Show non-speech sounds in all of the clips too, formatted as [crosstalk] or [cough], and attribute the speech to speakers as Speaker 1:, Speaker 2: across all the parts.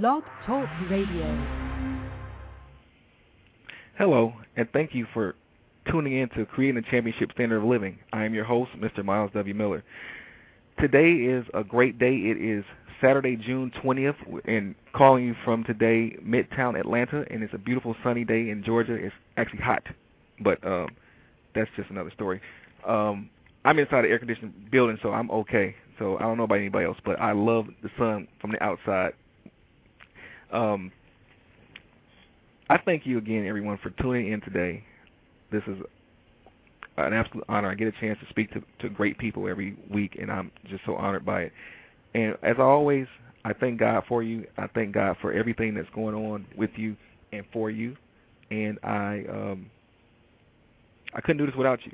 Speaker 1: Blog Talk Radio.
Speaker 2: Hello, and thank you for tuning in to Creating a Championship Standard of Living. I am your host, Mr. Myles W. Miller. Today is a great day. It is Saturday, June 20th, and calling you from today, Midtown Atlanta, and it's a beautiful sunny day in Georgia. It's actually hot, but um, that's just another story. Um, I'm inside an air conditioned building, so I'm okay. So I don't know about anybody else, but I love the sun from the outside. Um, I thank you again, everyone, for tuning in today. This is an absolute honor. I get a chance to speak to, to great people every week, and I'm just so honored by it. And as always, I thank God for you. I thank God for everything that's going on with you and for you. And I um, I couldn't do this without you.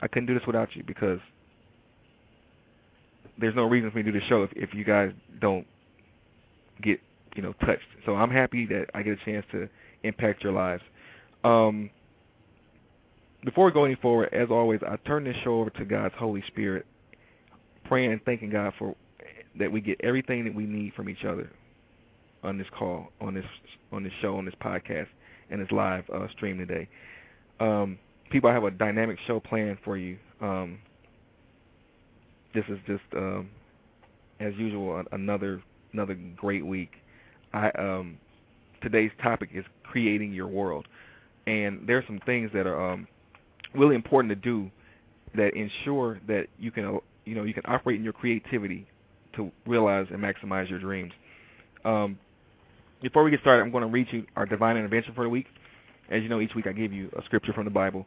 Speaker 2: I couldn't do this without you because there's no reason for me to do the show if, if you guys don't get you know touched. So I'm happy that I get a chance to impact your lives. Um, before we go any forward, as always, I turn this show over to God's Holy Spirit, praying and thanking God for that we get everything that we need from each other on this call, on this on this show, on this podcast, and this live uh, stream today. Um, people, I have a dynamic show planned for you. Um, this is just um, as usual another another great week. I um, today's topic is creating your world, and there are some things that are um, really important to do that ensure that you can you know you can operate in your creativity to realize and maximize your dreams. Um, before we get started, I'm going to read you our divine intervention for the week. As you know, each week I give you a scripture from the Bible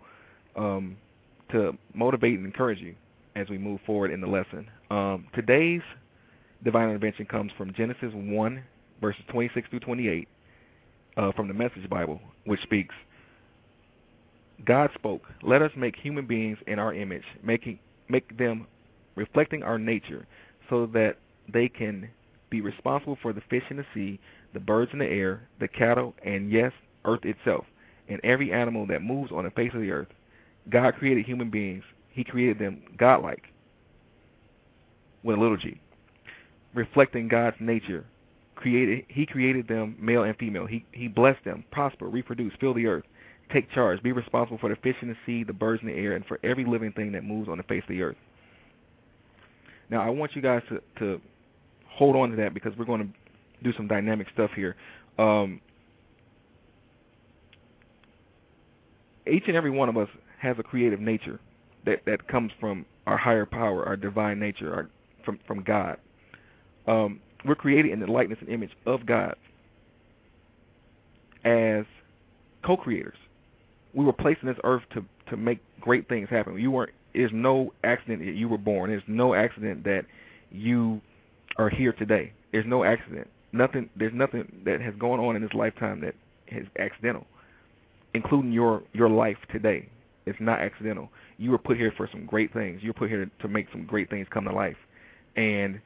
Speaker 2: um, to motivate and encourage you as we move forward in the lesson. Um, today's divine intervention comes from Genesis 1, verses 26 through 28 uh, from the Message Bible, which speaks, God spoke, let us make human beings in our image, making make them reflecting our nature, so that they can be responsible for the fish in the sea, the birds in the air, the cattle, and yes, earth itself, and every animal that moves on the face of the earth. God created human beings. He created them godlike, with a little g, reflecting God's nature. Created, he created them male and female. He he blessed them, prosper, reproduce, fill the earth, take charge, be responsible for the fish in the sea, the birds in the air, and for every living thing that moves on the face of the earth. Now, I want you guys to to hold on to that because we're going to do some dynamic stuff here. Um, each and every one of us has a creative nature that that comes from our higher power, our divine nature, our, from from God. Um, we're created in the likeness and image of God as co-creators. We were placed in this earth to to make great things happen. You weren't. There's no accident that you were born. There's no accident that you are here today. There's no accident. Nothing. There's nothing that has gone on in this lifetime that is accidental, including your your life today. It's not accidental. You were put here for some great things. You were put here to make some great things come to life, and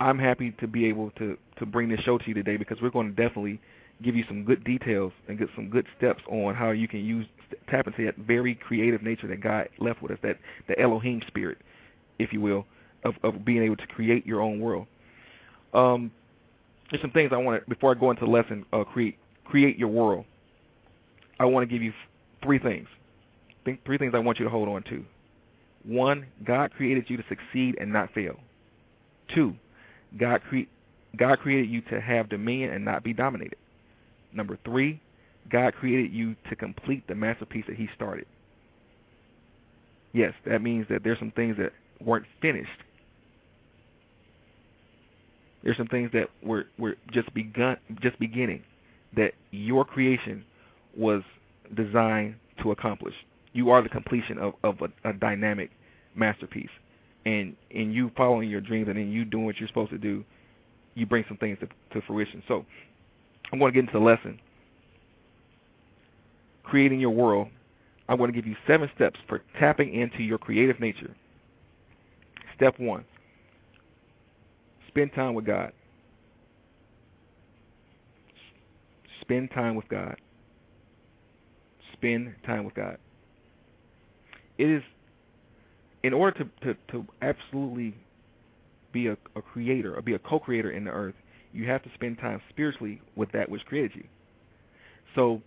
Speaker 2: I'm happy to be able to to bring this show to you today because we're going to definitely give you some good details and get some good steps on how you can use tap into that very creative nature that God left with us, that the Elohim spirit, if you will, of of being able to create your own world. Um, there's some things I want to before I go into the lesson. Uh, create create your world. I want to give you three things. Think three things I want you to hold on to. One, God created you to succeed and not fail. Two, God cre- God created you to have dominion and not be dominated. Number three, God created you to complete the masterpiece that He started. Yes, that means that there's some things that weren't finished. There's some things that were were just begun, just beginning, that your creation was designed to accomplish. You are the completion of of a, a dynamic masterpiece and in you following your dreams and in you doing what you're supposed to do, you bring some things to, to fruition. So I'm going to get into the lesson. Creating your world. I'm going to give you seven steps for tapping into your creative nature. Step one spend time with God. Spend time with God. Spend time with God. It is in order to, to, to absolutely be a, a creator or be a co-creator in the earth, you have to spend time spiritually with that which created you. So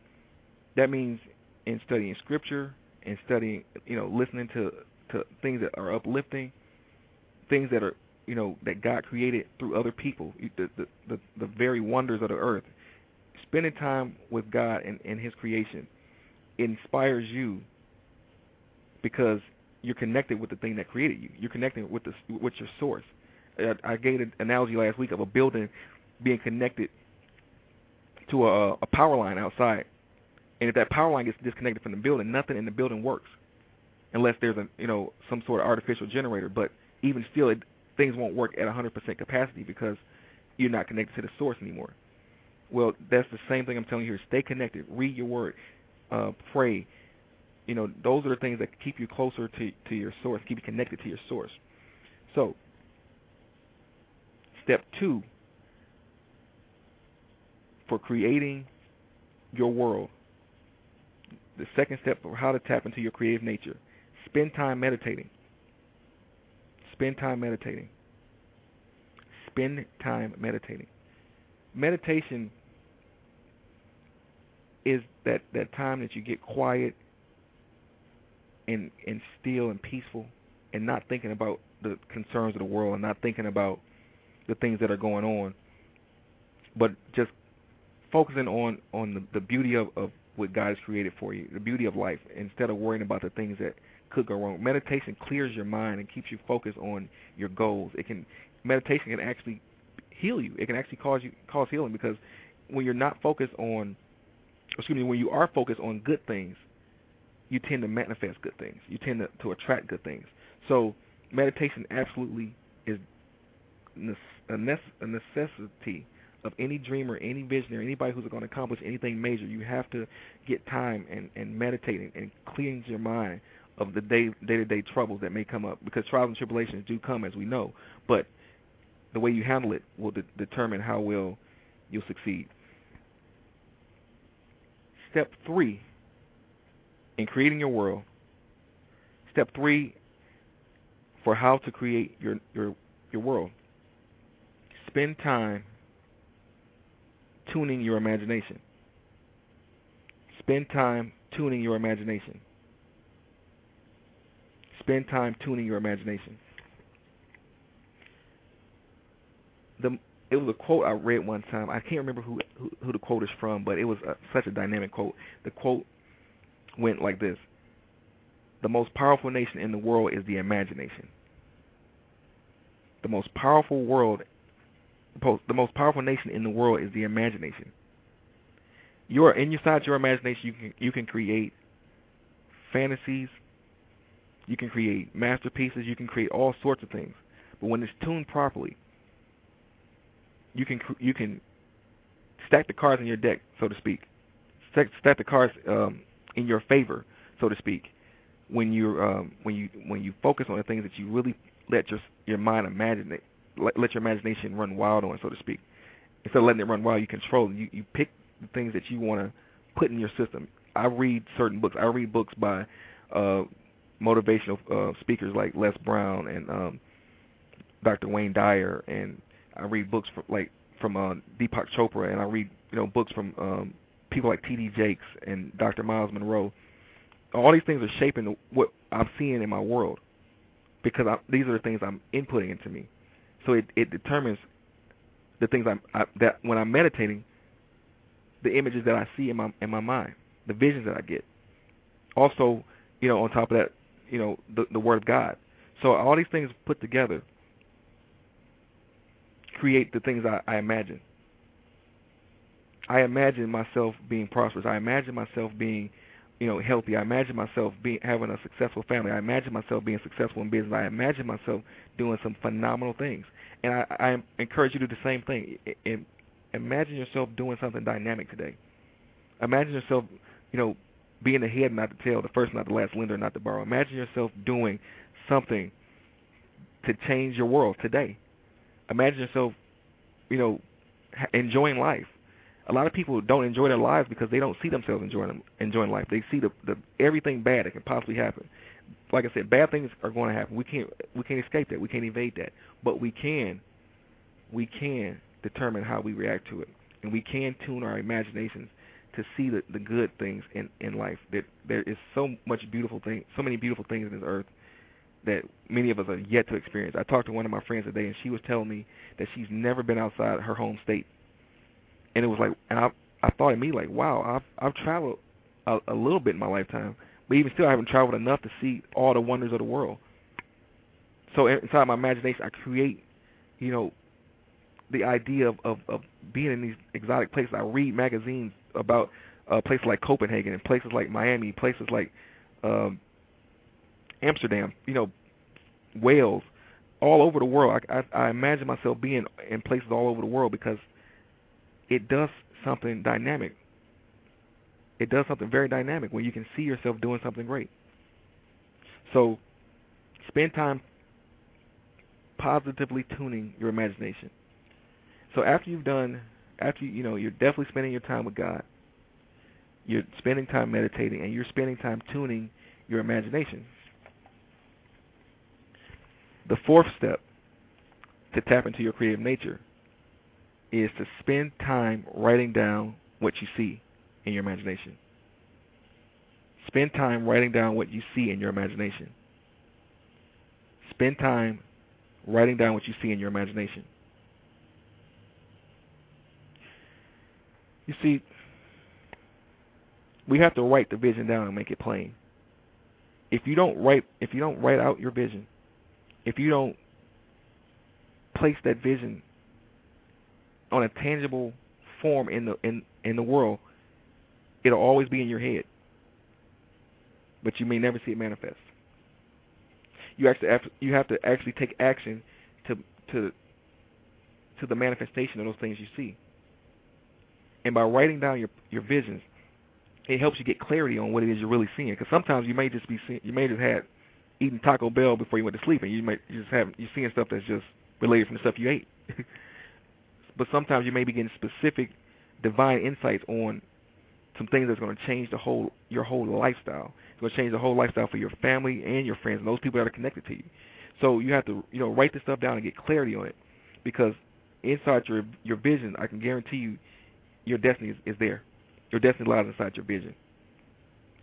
Speaker 2: that means in studying scripture and studying, you know, listening to to things that are uplifting, things that are, you know, that God created through other people, the the the, the very wonders of the earth. Spending time with God and, and His creation inspires you because you're connected with the thing that created you. You're connected with the with your source. I gave an analogy last week of a building being connected to a, a power line outside, and if that power line gets disconnected from the building, nothing in the building works, unless there's a you know some sort of artificial generator. But even still, it, things won't work at 100% capacity because you're not connected to the source anymore. Well, that's the same thing I'm telling you here. Stay connected. Read your word. Uh, pray. You know, those are the things that keep you closer to to your source, keep you connected to your source. So, step two for creating your world. The second step for how to tap into your creative nature. Spend time meditating. Spend time meditating. Spend time meditating. Meditation is that, that time that you get quiet and and still and peaceful and not thinking about the concerns of the world and not thinking about the things that are going on, but just focusing on on the, the beauty of, of what God has created for you, the beauty of life, instead of worrying about the things that could go wrong. Meditation clears your mind and keeps you focused on your goals. It can meditation can actually heal you. It can actually cause you cause healing because when you're not focused on excuse me, when you are focused on good things, you tend to manifest good things. You tend to, to attract good things. So meditation absolutely is a necessity of any dreamer, any visionary, anybody who's going to accomplish anything major, you have to get time and, and meditating and cleanse your mind of the day day to day troubles that may come up because trials and tribulations do come as we know, but the way you handle it will de- determine how well you'll succeed. Step three in creating your world. Step three for how to create your your your world. Spend time tuning your imagination. Spend time tuning your imagination. Spend time tuning your imagination. The it was a quote I read one time. I can't remember who who, who the quote is from, but it was a, such a dynamic quote. The quote went like this: "The most powerful nation in the world is the imagination. The most powerful world the most powerful nation in the world is the imagination. You are inside your imagination. You can you can create fantasies. You can create masterpieces. You can create all sorts of things. But when it's tuned properly, you can you can stack the cards in your deck, so to speak. Stack, stack the cards um, in your favor, so to speak. When you um, when you when you focus on the things that you really let your your mind imagine it, let, let your imagination run wild on, so to speak. Instead of letting it run wild, you control. You you pick the things that you want to put in your system. I read certain books. I read books by uh, motivational uh, speakers like Les Brown and um, Dr. Wayne Dyer, and I read books from like from uh, Deepak Chopra, and I read you know books from um, people like T.D. Jakes and Dr. Myles Munroe. All these things are shaping what I'm seeing in my world because I, these are the things I'm inputting into me. So it, it determines the things I'm, I, that when I'm meditating, the images that I see in my in my mind, the visions that I get. Also, you know, on top of that, you know, the the Word of God. So all these things put together create the things I, I imagine. I imagine myself being prosperous. I imagine myself being you know, healthy. I imagine myself being having a successful family. I imagine myself being successful in business. I imagine myself doing some phenomenal things. And I, I encourage you to do the same thing. imagine yourself doing something dynamic today. Imagine yourself, you know, being the head, not the tail, the first, not the last, lender, not the borrower. Imagine yourself doing something to change your world today. Imagine yourself, you know, enjoying life a lot of people don't enjoy their lives because they don't see themselves enjoying enjoying life. They see the, the everything bad that can possibly happen. like I said, bad things are going to happen. We can't we can't escape that. We can't evade that. But we can we can determine how we react to it, and we can tune our imaginations to see the the good things in in life. That there is so much beautiful thing, so many beautiful things in this earth that many of us are yet to experience. I talked to one of my friends today, and she was telling me that she's never been outside her home state, and it was like, and I I thought of me like, wow, I've I've traveled a, a little bit in my lifetime, but even still, I haven't traveled enough to see all the wonders of the world. So inside my imagination, I create, you know, the idea of of, of being in these exotic places. I read magazines about uh, places like Copenhagen and places like Miami, places like um, Amsterdam, you know, Wales, all over the world. I, I, I imagine myself being in places all over the world because it does something dynamic. It does something very dynamic when you can see yourself doing something great. So, spend time positively tuning your imagination. So after you've done, after you, you know, you're definitely spending your time with God. You're spending time meditating, and you're spending time tuning your imagination. The fourth step to tap into your creative nature is to spend time writing down what you see in your imagination. Spend time writing down what you see in your imagination. Spend time writing down what you see in your imagination. You see, we have to write the vision down and make it plain. If you don't write if you don't write out your vision, if you don't place that vision on a tangible form in the in in the world, it'll always be in your head, but you may never see it manifest. You actually have you have to actually take action to to to the manifestation of those things you see. And by writing down your your visions, it helps you get clarity on what it is you're really seeing. Because sometimes you may just be seeing, you may just had eating Taco Bell before you went to sleep, and you might just have you're seeing stuff that's just related from the stuff you ate. [laughs] but sometimes you may be getting specific divine insights on some things that's going to change the whole your whole lifestyle. It's going to change the whole lifestyle for your family and your friends and those people that are connected to you. So you have to you know write this stuff down and get clarity on it, because inside your your vision, I can guarantee you, your destiny is, is there. Your destiny lies inside your vision,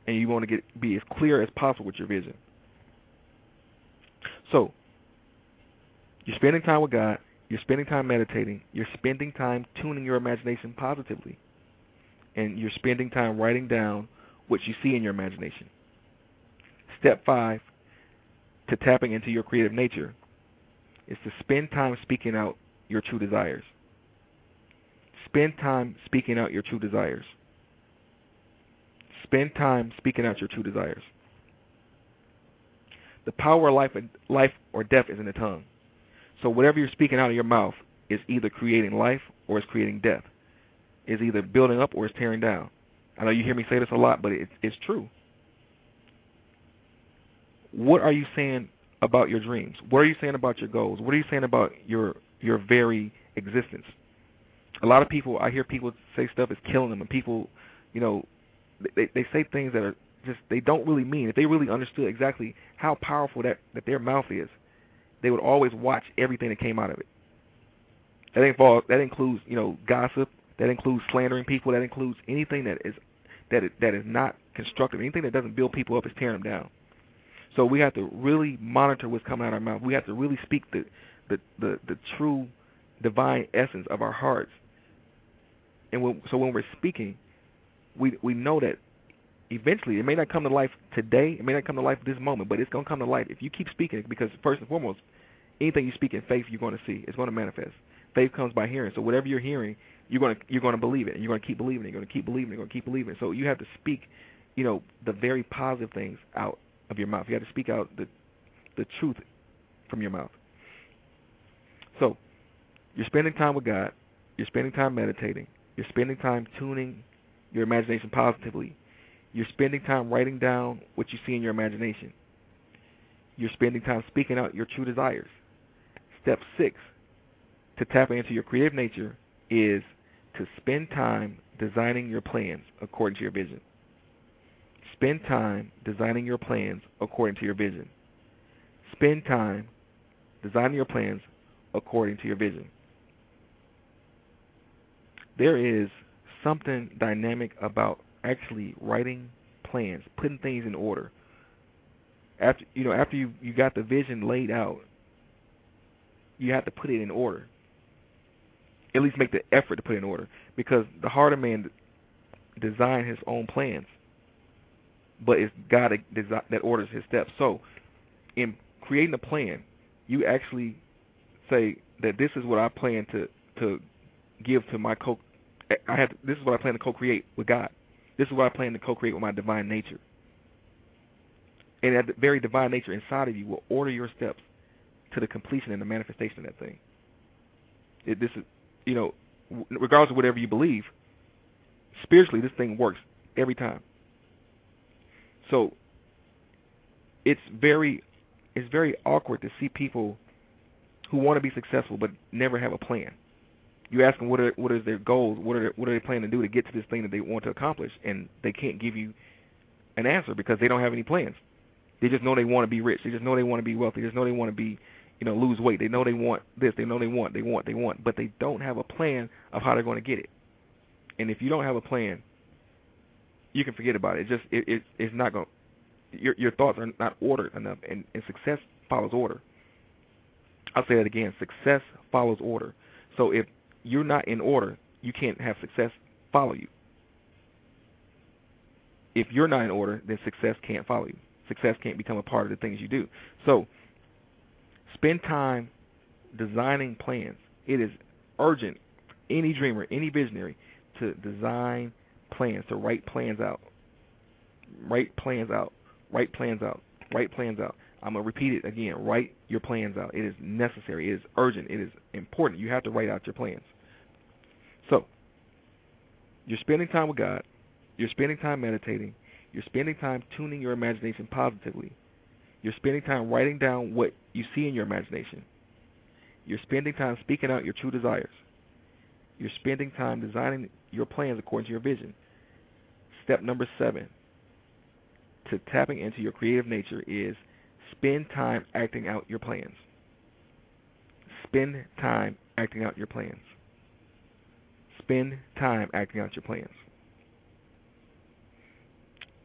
Speaker 2: and you want to get be as clear as possible with your vision. So you're spending time with God. You're spending time meditating. You're spending time tuning your imagination positively. And you're spending time writing down what you see in your imagination. Step five to tapping into your creative nature is to spend time speaking out your true desires. Spend time speaking out your true desires. Spend time speaking out your true desires. The power of life, life or death is in the tongue. So whatever you're speaking out of your mouth is either creating life or is creating death. Is either building up or is tearing down. I know you hear me say this a lot, but it's it's true. What are you saying about your dreams? What are you saying about your goals? What are you saying about your your very existence? A lot of people, I hear people say stuff is killing them, and people, you know, they they say things that are just they don't really mean. If they really understood exactly how powerful that that their mouth is, they would always watch everything that came out of it. That involves that includes you know gossip. That includes slandering people. That includes anything that is that is, that is not constructive. Anything that doesn't build people up is tearing them down. So we have to really monitor what's coming out of our mouth. We have to really speak the the the, the true divine essence of our hearts. And when, so when we're speaking, we we know that eventually it may not come to life today, it may not come to life this moment, but it's going to come to life if you keep speaking because first and foremost, anything you speak in faith, you're going to see. It's going to manifest. Faith comes by hearing. So whatever you're hearing, you're going to you're going to believe it, and you're going to keep believing it. You're going to keep believing it. You're going to keep believing it. So you have to speak, you know, the very positive things out of your mouth. You have to speak out the the truth from your mouth. So you're spending time with God. You're spending time meditating. You're spending time tuning your imagination positively. You're spending time writing down what you see in your imagination. You're spending time speaking out your true desires. Step six to tapping into your creative nature is to spend time designing your plans according to your vision. Spend time designing your plans according to your vision. Spend time designing your plans according to your vision. There is something dynamic about actually writing plans, putting things in order. After you know, after you you got the vision laid out, you have to put it in order. At least make the effort to put it in order, because the harder man design his own plans, but it's God that orders his steps. So, in creating a plan, you actually say that this is what I plan to to give to my co. I have to, this is what I plan to co-create with God. This is what I plan to co-create with my divine nature. And that very divine nature inside of you will order your steps to the completion and the manifestation of that thing. It, this is, you know, regardless of whatever you believe, spiritually this thing works every time. So it's very it's very awkward to see people who want to be successful but never have a plan. You ask them what are what is their goals, what are they, what are they planning to do to get to this thing that they want to accomplish, and they can't give you an answer because they don't have any plans. They just know they want to be rich. They just know they want to be wealthy. They just know they want to be, you know, lose weight. They know they want this. They know they want, they want, they want, but they don't have a plan of how they're going to get it. And if you don't have a plan, you can forget about it. It just it, it it's not going. Your your thoughts are not ordered enough, and, and success follows order. I'll say that again. Success follows order. So if you're not in order, you can't have success follow you. If you're not in order, then success can't follow you. Success can't become a part of the things you do. So spend time designing plans. It is urgent any dreamer, any visionary to design plans, to write plans out. Write plans out. Write plans out. Write plans out. I'm going to repeat it again. Write your plans out. It is necessary. It is urgent. It is important. You have to write out your plans. You're spending time with God. You're spending time meditating. You're spending time tuning your imagination positively. You're spending time writing down what you see in your imagination. You're spending time speaking out your true desires. You're spending time designing your plans according to your vision. Step number seven to tapping into your creative nature is spend time acting out your plans. Spend time acting out your plans. Spend time acting out your plans.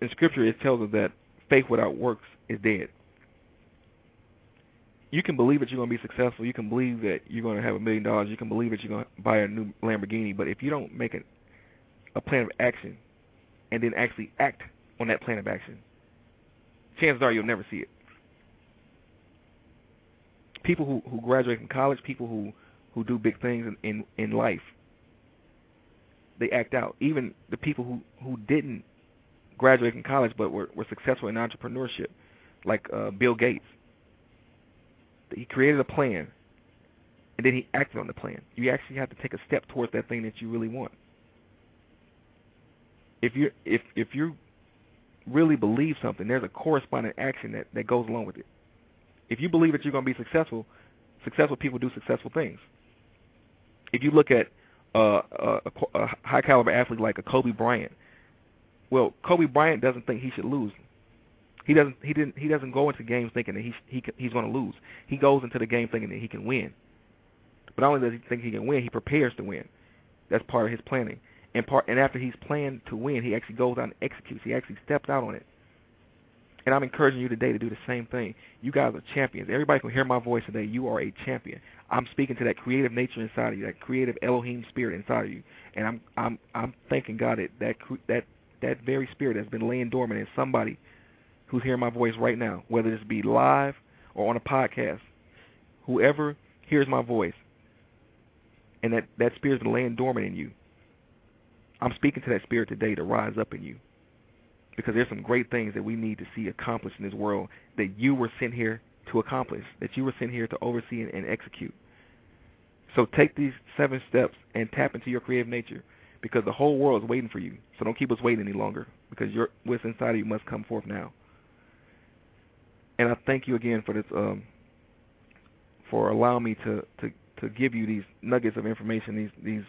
Speaker 2: In Scripture, it tells us that faith without works is dead. You can believe that you're going to be successful. You can believe that you're going to have a million dollars. You can believe that you're going to buy a new Lamborghini. But if you don't make a, a plan of action and then actually act on that plan of action, chances are you'll never see it. People who, who graduate from college, people who, who do big things in, in, in life, they act out. Even the people who, who didn't graduate from college but were, were successful in entrepreneurship, like uh, Bill Gates. He created a plan, and then he acted on the plan. You actually have to take a step towards that thing that you really want. If you if if you really believe something, there's a corresponding action that that goes along with it. If you believe that you're going to be successful, successful people do successful things. If you look at uh, a, a high caliber athlete like a Kobe Bryant, well, Kobe Bryant doesn't think he should lose. He doesn't. He didn't. He doesn't go into games thinking that he he he's going to lose. He goes into the game thinking that he can win. But not only does he think he can win, he prepares to win. That's part of his planning. And part and after he's planned to win, he actually goes out and executes. He actually steps out on it. And I'm encouraging you today to do the same thing. You guys are champions. Everybody can hear my voice today. You are a champion. I'm speaking to that creative nature inside of you, that creative Elohim spirit inside of you, and I'm I'm I'm thanking God that that that that very spirit has been laying dormant in somebody who's hearing my voice right now, whether this be live or on a podcast, whoever hears my voice, and that that spirit's been laying dormant in you, I'm speaking to that spirit today to rise up in you, because there's some great things that we need to see accomplished in this world that you were sent here to accomplish, that you were sent here to oversee and, and execute. So take these seven steps and tap into your creative nature because the whole world is waiting for you. So don't keep us waiting any longer because your what's inside of you must come forth now. And I thank you again for this, um, for allowing me to, to, to give you these nuggets of information, these these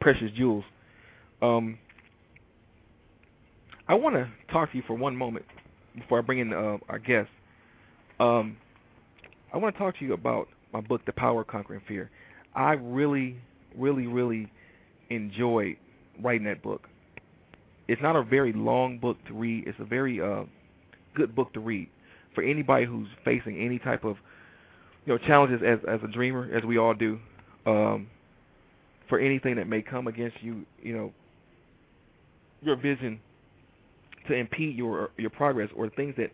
Speaker 2: precious jewels. Um, I want to talk to you for one moment before I bring in uh, our guest. Um, I want to talk to you about my book, The Power of Conquering Fear. I really, really, really enjoyed writing that book. It's not a very long book to read. It's a very uh, good book to read for anybody who's facing any type of you know challenges as as a dreamer, as we all do. Um, for anything that may come against you, you know, your vision to impede your your progress or things that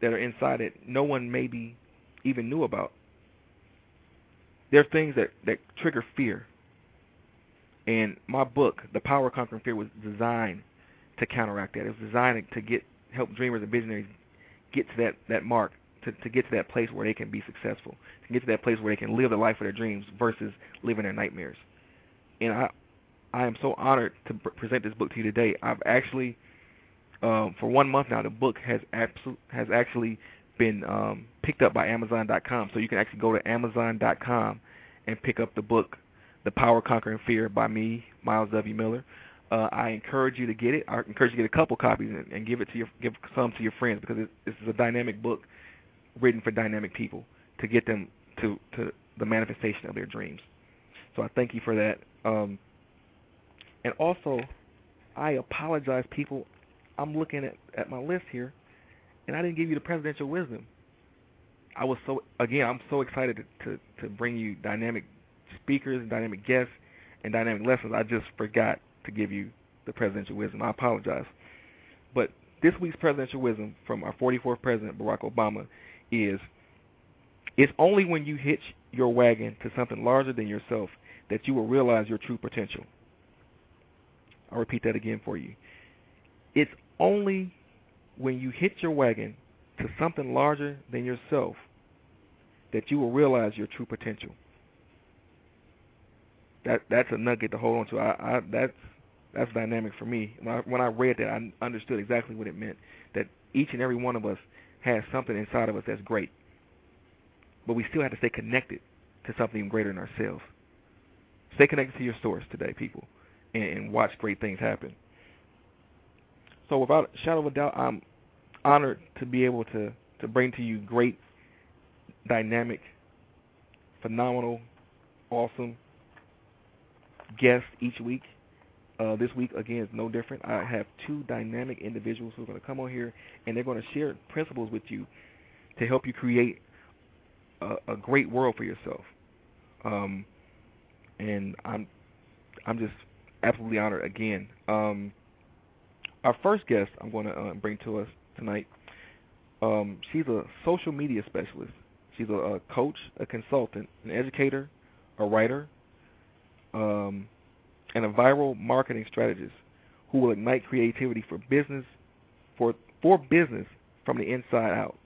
Speaker 2: that are inside that no one maybe even knew about. There are things that that trigger fear. And my book, The Power of Conquering Fear, was designed to counteract that. It was designed to get help dreamers and visionaries get to that that mark, to to get to that place where they can be successful, to get to that place where they can live the life of their dreams versus living their nightmares. And I I am so honored to present this book to you today. I've actually um, for one month now, the book has absol- has actually been um, picked up by Amazon.com. So you can actually go to Amazon.com and pick up the book, The Power Conquering Fear by me, Myles W. Miller. Uh, I encourage you to get it. I encourage you to get a couple copies and, and give it to your give some to your friends because this is a dynamic book written for dynamic people to get them to to the manifestation of their dreams. So I thank you for that. Um, and also, I apologize, people. I'm looking at, at my list here, and I didn't give you the presidential wisdom. I was so again, I'm so excited to, to, to bring you dynamic speakers and dynamic guests and dynamic lessons. I just forgot to give you the presidential wisdom. I apologize. But this week's presidential wisdom from our 44th president, Barack Obama, is it's only when you hitch your wagon to something larger than yourself that you will realize your true potential. I'll repeat that again for you. It's only when you hit your wagon to something larger than yourself that you will realize your true potential. That that's a nugget to hold on to. I, I that's that's dynamic for me. When I, when I read that, I understood exactly what it meant. That each and every one of us has something inside of us that's great, but we still have to stay connected to something greater than ourselves. Stay connected to your source today, people, and, and watch great things happen. So without a shadow of a doubt, I'm honored to be able to, to bring to you great, dynamic, phenomenal, awesome guests each week. Uh, this week, again, is no different. I have two dynamic individuals who are going to come on here, and they're going to share principles with you to help you create a, a great world for yourself. Um, and I'm I'm just absolutely honored again. Um, our first guest I'm going to uh, bring to us tonight. Um, she's a social media specialist. She's a, a, coach, a consultant, an educator, a writer, um, and a viral marketing strategist who will ignite creativity for business for for business from the inside out.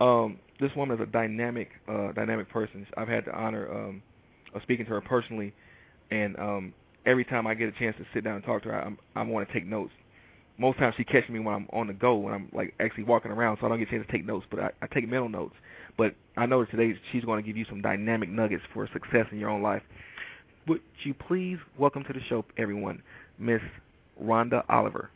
Speaker 2: Um, this woman is a dynamic uh, dynamic person. I've had the honor um, of speaking to her personally, and um, every time I get a chance to sit down and talk to her, I'm, I want to take notes most times she catches me when I'm on the go, when I'm like actually walking around, so I don't get a chance to take notes. But I, I take mental notes. But I know that today she's going to give you some dynamic nuggets for success in your own life. Would you please welcome to the show, everyone, Miss Rhonda Oliver.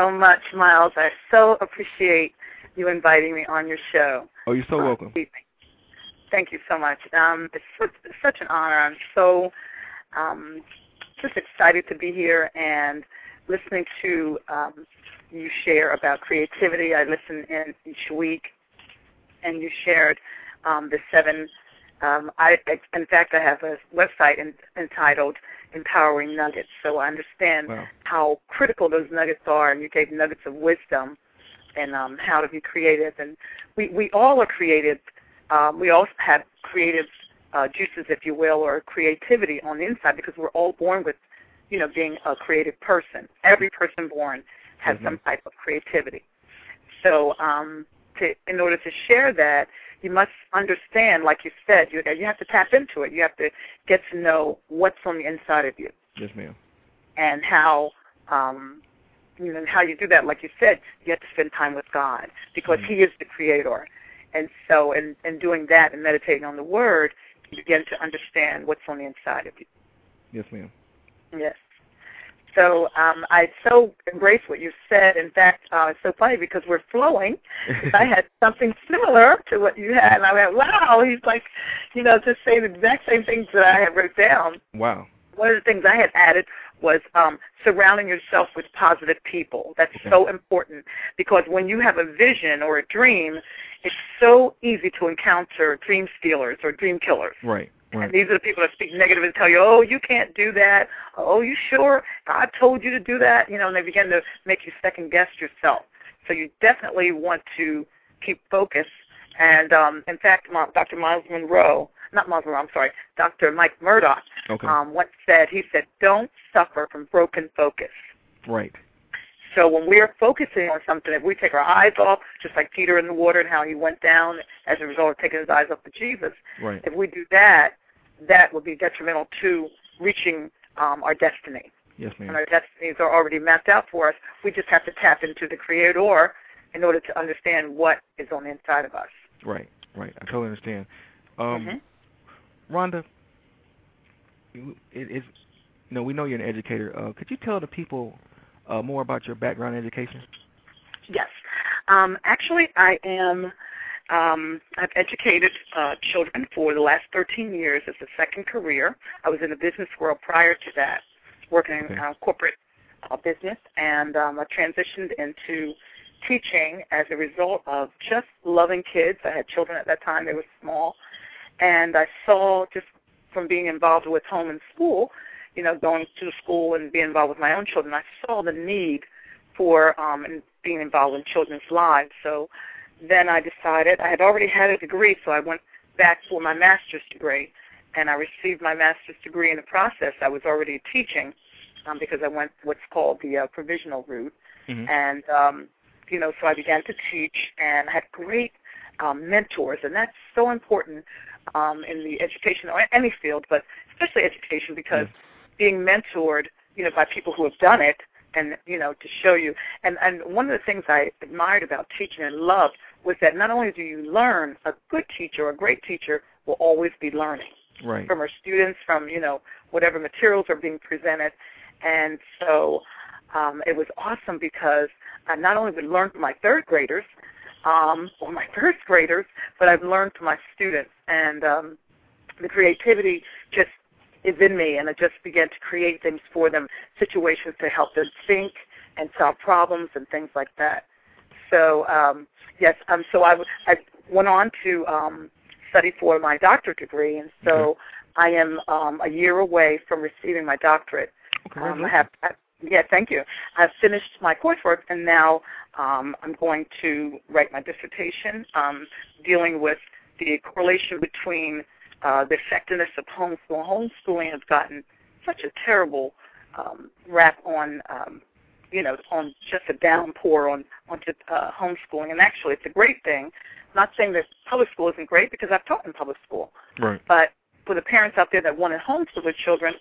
Speaker 3: So much, Myles. I so appreciate you inviting me on your show.
Speaker 2: Oh, you're so welcome.
Speaker 3: Thank you so much. Um, it's such, such an honor. I'm so um, just excited to be here and listening to um, you share about creativity. I listen in each week, and you shared um, the seven. Um, I, in fact, I have a website in, entitled "Empowering Nuggets," so I understand
Speaker 2: wow.
Speaker 3: how critical those nuggets are, and you gave nuggets of wisdom and um, how to be creative. And we we all are creative. Um, we all have creative uh, juices, if you will, or creativity on the inside because we're all born with, you know, being a creative person. Every person born has
Speaker 2: mm-hmm.
Speaker 3: some type of creativity. So, um, to, in order to share that, you must understand, like you said, you, you have to tap into it. You have to get to know what's on the inside of you.
Speaker 2: Yes, ma'am.
Speaker 3: And how, um, you know, how you do that. Like you said, you have to spend time with God because
Speaker 2: mm-hmm.
Speaker 3: He is the Creator. And so, in, in doing that and meditating on the Word, begin to understand what's on the inside of you.
Speaker 2: Yes, ma'am.
Speaker 3: Yes. So um, I so embrace what you said. In fact, uh, it's so funny because we're flowing. I had [laughs] something similar to what you had, and I went, "Wow!" He's like, you know, just saying the exact same things that I had wrote down.
Speaker 2: Wow.
Speaker 3: One of the things I had added was um, surrounding yourself with positive people. That's so important because when you have a vision or a dream, it's so easy to encounter dream stealers or dream killers.
Speaker 2: Right. Right.
Speaker 3: And these are the people that speak negative and tell you, oh, you can't do that. Oh, you sure? God told you to do that. You know, and they begin to make you second guess yourself. So you definitely want to keep focus. And um, in fact, Dr. Myles Munroe, not Myles Munroe, I'm sorry, Dr. Mike Murdock
Speaker 2: Okay.
Speaker 3: um, once said, he said, don't suffer from broken focus.
Speaker 2: right.
Speaker 3: So when we're focusing on something, if we take our eyes off, just like Peter in the water and how he went down as a result of taking his eyes off of Jesus,
Speaker 2: Right.
Speaker 3: if we do that, that will be detrimental to reaching um, our destiny.
Speaker 2: Yes, ma'am.
Speaker 3: And our destinies are already mapped out for us. We just have to tap into the Creator in order to understand what is on the inside of us.
Speaker 2: Right. Right. I totally understand. Um,
Speaker 3: Mhm.
Speaker 2: Rhonda, you, it, it's, you know, we know you're an educator. Uh, could you tell the people uh, more about your background in education?
Speaker 3: Yes. Um, actually, I am. Um, I've educated uh, children for the last 13 years as a second career. I was in the business world prior to that, working in uh, corporate uh, business, and um, I transitioned into teaching as a result of just loving kids. I had children at that time; they were small, and I saw just from being involved with home and school, you know, going to school and being involved with my own children, I saw the need for um, and being involved in children's lives. So then I decided I had already had a degree, so I went back for my master's degree, and I received my master's degree in the process. I was already teaching um, because I went what's called the uh, provisional route,
Speaker 2: Mm-hmm.
Speaker 3: and um, you know, so I began to teach, and I had great um, mentors, and that's so important um, in the education or any field, but especially education because being mentored, you know, by people who have done it, and you know, to show you. And and one of the things I admired about teaching and loved was that not only do you learn, a good teacher or a great teacher will always be learning
Speaker 2: Right.
Speaker 3: from her students, from you know whatever materials are being presented, and so um, it was awesome because I not only would learn from my third graders um, or my first graders, but I've learned from my students, and um, the creativity just is in me, and I just began to create things for them, situations to help them think and solve problems and things like that. So um, yes, um, so I, w- I went on to um, study for my doctorate degree, and so
Speaker 2: Okay.
Speaker 3: I am um, a year away from receiving my doctorate. Um, I have, I, yeah, thank you. I've finished my coursework, and now um, I'm going to write my dissertation um, dealing with the correlation between uh, the effectiveness of homeschooling. Homeschooling has gotten such a terrible um, rap on, um, you know, on just a downpour on onto uh, homeschooling, and actually, it's a great thing. I'm not saying that public school isn't great because I've taught in public school,
Speaker 2: Right.
Speaker 3: but for the parents out there that want to homeschool their children,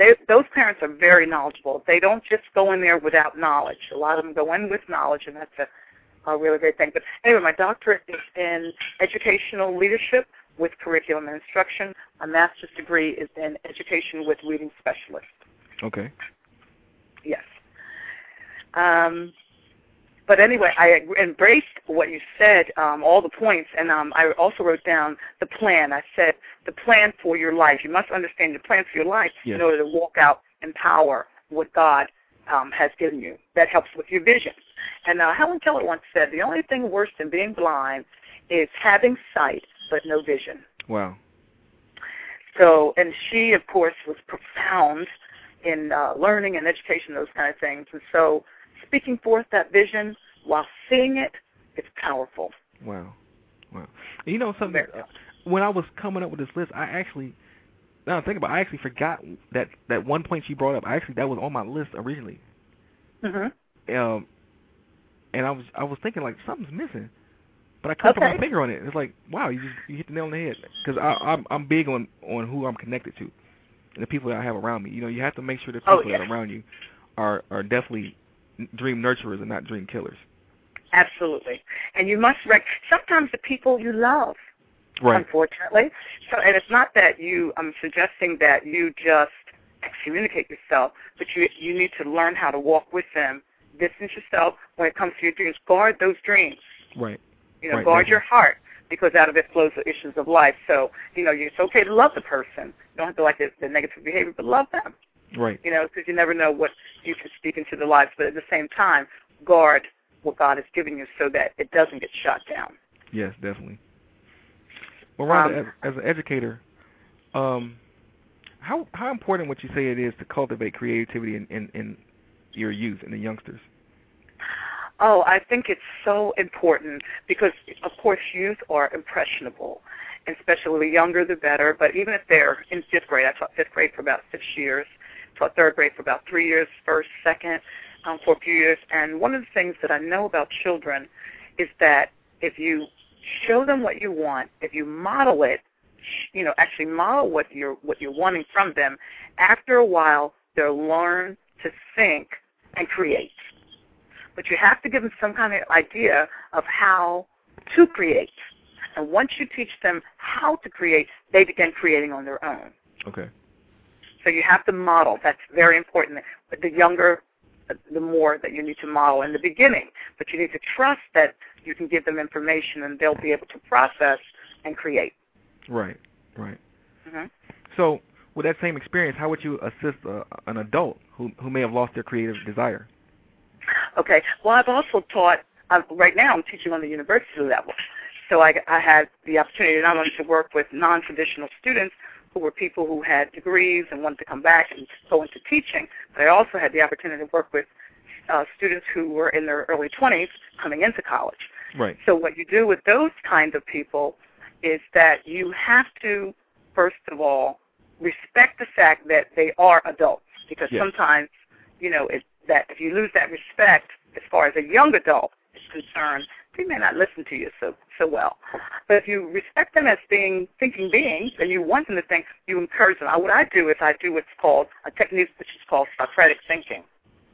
Speaker 3: they, those parents are very knowledgeable. They don't just go in there without knowledge. A lot of them go in with knowledge, and that's a, a really great thing. But anyway, my doctorate is in educational leadership with curriculum and instruction. My master's degree is in education with reading specialist.
Speaker 2: Okay.
Speaker 3: Yes. Um, but anyway, I embraced what you said, um, all the points, and um, I also wrote down the plan. I said the plan for your life. You must understand the plan for your life
Speaker 2: Yes.
Speaker 3: in order to walk out in power what God um, has given you. That helps with your vision. And uh, Helen Keller once said, the only thing worse than being blind is having sight but no vision.
Speaker 2: Wow.
Speaker 3: So, and she, of course, was profound in uh, learning and education, those kind of things. And so, speaking forth that vision while seeing it, it's powerful.
Speaker 2: Wow. Wow. And you know something? Uh, When I was coming up with this list, I actually now I think about it, I actually forgot that that one point she brought up. I actually that was on my list originally.
Speaker 3: Mm-hmm.
Speaker 2: Um and I was I was thinking like something's missing. But I couldn't put my finger on it. It's like, wow, you just you hit the nail on the head. Because I'm I'm big on on who I'm connected to, and the people that I have around me. You know, you have to make sure the
Speaker 3: Oh,
Speaker 2: people that are around you are are definitely dream nurturers and not dream killers.
Speaker 3: Absolutely. And you must rec- sometimes the people you love,
Speaker 2: Right.
Speaker 3: unfortunately. So, and it's not that you. I'm suggesting that you just excommunicate yourself, but you you need to learn how to walk with them, distance yourself when it comes to your dreams. Guard those dreams.
Speaker 2: Right.
Speaker 3: You know,
Speaker 2: Right,
Speaker 3: guard
Speaker 2: definitely.
Speaker 3: your heart because out of it flows the issues of life. So, you know, it's okay to love the person. You don't have to like the, the negative behavior, but love them.
Speaker 2: Right.
Speaker 3: You know, because you never know what you can speak into the lives. But at the same time, guard what God has given you so that it doesn't get shot down.
Speaker 2: Yes, definitely. Well, Rhonda,
Speaker 3: Um,
Speaker 2: as, as an educator, um, how how important would you say it is to cultivate creativity in, in, in your youth and the youngsters?
Speaker 3: Oh, I think it's so important because, of course, youth are impressionable, and especially the younger the better. But even if they're in fifth grade, I taught fifth grade for about six years, taught third grade for about three years, first, second, um, for a few years. And one of the things that I know about children is that if you show them what you want, if you model it, you know, actually model what you're what you're wanting from them, after a while they'll learn to think and create but you have to give them some kind of idea of how to create. And once you teach them how to create, they begin creating on their own.
Speaker 2: Okay.
Speaker 3: So you have to model. That's very important. But the younger, the more that you need to model in the beginning. But you need to trust that you can give them information and they'll be able to process and create.
Speaker 2: Right. Right.
Speaker 3: hmm
Speaker 2: So, with that same experience, how would you assist uh, an adult who who may have lost their creative desire?
Speaker 3: Okay. Well, I've also taught. Uh, right now, I'm teaching on the university level, so I, I had the opportunity not only to work with non-traditional students who were people who had degrees and wanted to come back and go into teaching, but I also had the opportunity to work with uh, students who were in their early 20s coming into college.
Speaker 2: Right.
Speaker 3: So what you do with those kind of people is that you have to, first of all, respect the fact that they are adults, because
Speaker 2: Yes.
Speaker 3: sometimes, you know, it, that if you lose that respect as far as a young adult is concerned, they may not listen to you so so well. But if you respect them as being thinking beings and you want them to think, you encourage them. What I do is I do what's called a technique which is called Socratic thinking.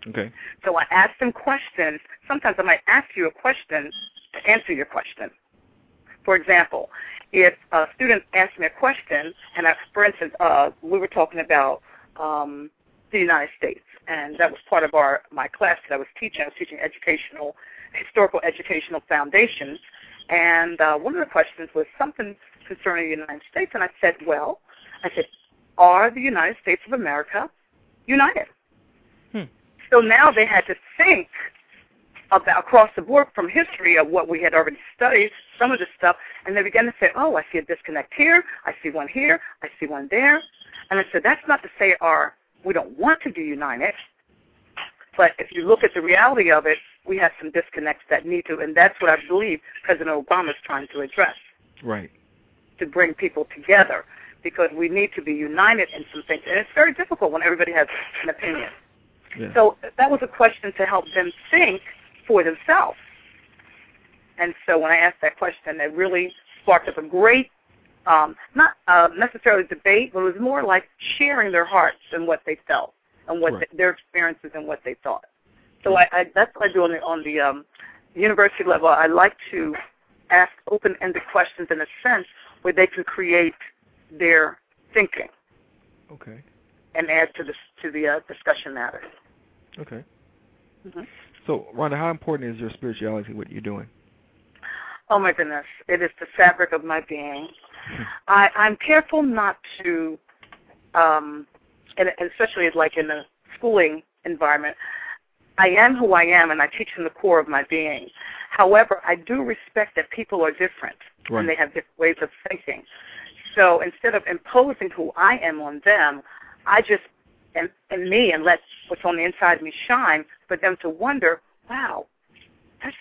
Speaker 2: Okay.
Speaker 3: So I ask them questions. Sometimes I might ask you a question to answer your question. For example, if a student asks me a question, and I, for instance, uh, we were talking about um, the United States, and that was part of our my class that I was teaching. I was teaching educational, historical educational foundations, and uh, one of the questions was something concerning the United States, and I said, well, I said, are the United States of America united?
Speaker 2: Hmm.
Speaker 3: So now they had to think about across the board from history of what we had already studied, some of the stuff, and they began to say, oh, I see a disconnect here, I see one here, I see one there. And I said, that's not to say our we don't want to be united, but if you look at the reality of it, we have some disconnects that need to, and that's what I believe President Obama is trying to address,
Speaker 2: Right.
Speaker 3: to bring people together, because we need to be united in some things. And it's very difficult when everybody has an opinion.
Speaker 2: Yeah.
Speaker 3: So that was a question to help them think for themselves. And so when I asked that question, it really sparked up a great, um, not uh, necessarily debate, but it was more like sharing their hearts and what they felt and what
Speaker 2: Right.
Speaker 3: their experiences and what they thought. So I, I, that's what I do on the, on the um, university level. I like to ask open-ended questions in a sense where they can create their thinking
Speaker 2: okay.
Speaker 3: and add to the to the uh, discussion matter.
Speaker 2: Okay.
Speaker 3: hmm
Speaker 2: So, Rhonda, how important is your spirituality? What you're doing?
Speaker 3: Oh my goodness, it is the fabric of my being. I, I'm careful not to, um, and, and especially like in a schooling environment, I am who I am, and I teach from the core of my being. However, I do respect that people are different
Speaker 2: Right.
Speaker 3: and they have different ways of thinking. So instead of imposing who I am on them, I just am, am me and let what's on the inside of me shine for them to wonder, wow, that's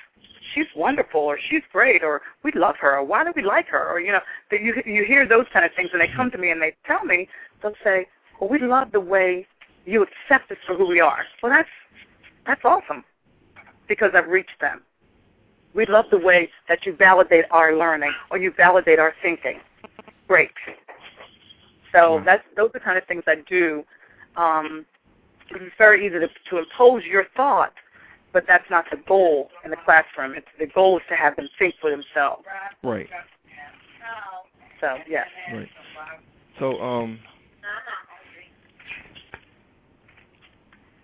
Speaker 3: she's wonderful or she's great or we love her or why do we like her or you know that you you hear those kind of things and they come to me and they tell me they'll say well we love the way you accept us for who we are well that's that's awesome because I've reached them we love the way that you validate our learning or you validate our thinking great so that's those are the kind of things I do um, it's very easy to, to impose your thought but that's not the goal in the classroom. It's the goal is to have them think for themselves.
Speaker 2: Right.
Speaker 3: So yes.
Speaker 2: Right. So, um,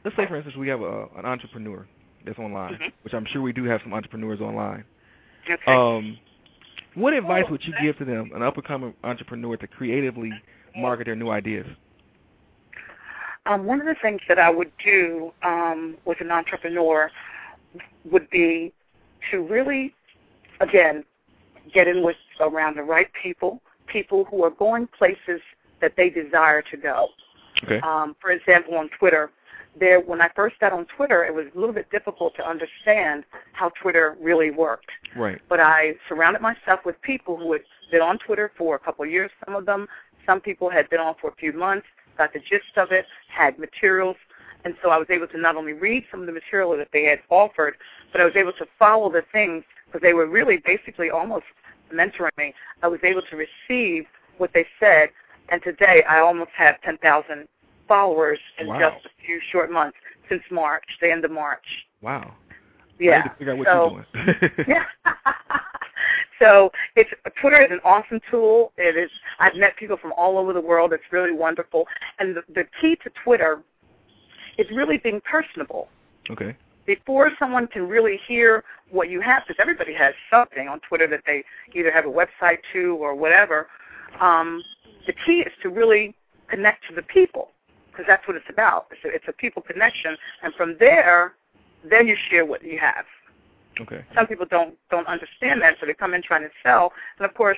Speaker 2: let's say, for instance, we have a, an entrepreneur that's online,
Speaker 3: Mhm.
Speaker 2: which I'm sure we do have some entrepreneurs online.
Speaker 3: Okay.
Speaker 2: Um, what advice would you give to them, an up-and-coming entrepreneur, to creatively market their new ideas?
Speaker 3: Um, one of the things that I would do um, with an entrepreneur would be to really, again, get in with around the right people, people who are going places that they desire to go.
Speaker 2: Okay.
Speaker 3: Um, for example, on Twitter, there when I first got on Twitter, it was a little bit difficult to understand how Twitter really worked.
Speaker 2: Right.
Speaker 3: But I surrounded myself with people who had been on Twitter for a couple of years. Some of them, some people had been on for a few months, got the gist of it, had materials, and so I was able to not only read some of the material that they had offered, but I was able to follow the things because they were really basically almost mentoring me. I was able to receive what they said, and today I almost have 10,000 followers in
Speaker 2: Wow.
Speaker 3: just a few short months since March, the end of March.
Speaker 2: Wow.
Speaker 3: Yeah.
Speaker 2: need to figure out what
Speaker 3: so,
Speaker 2: you're doing.
Speaker 3: yeah. [laughs] [laughs] so it's Twitter is an awesome tool. It is. I've met people from all over the world. It's really wonderful. And the, the key to Twitter is really being personable.
Speaker 2: okay.
Speaker 3: Before someone can really hear what you have, because everybody has something on Twitter that they either have a website to or whatever. Um, the key is to really connect to the people, because that's what it's about. It's a, it's a people connection, and from there, then you share what you have
Speaker 2: Okay.
Speaker 3: some people don't don't understand that, so they come in trying to sell, and of course,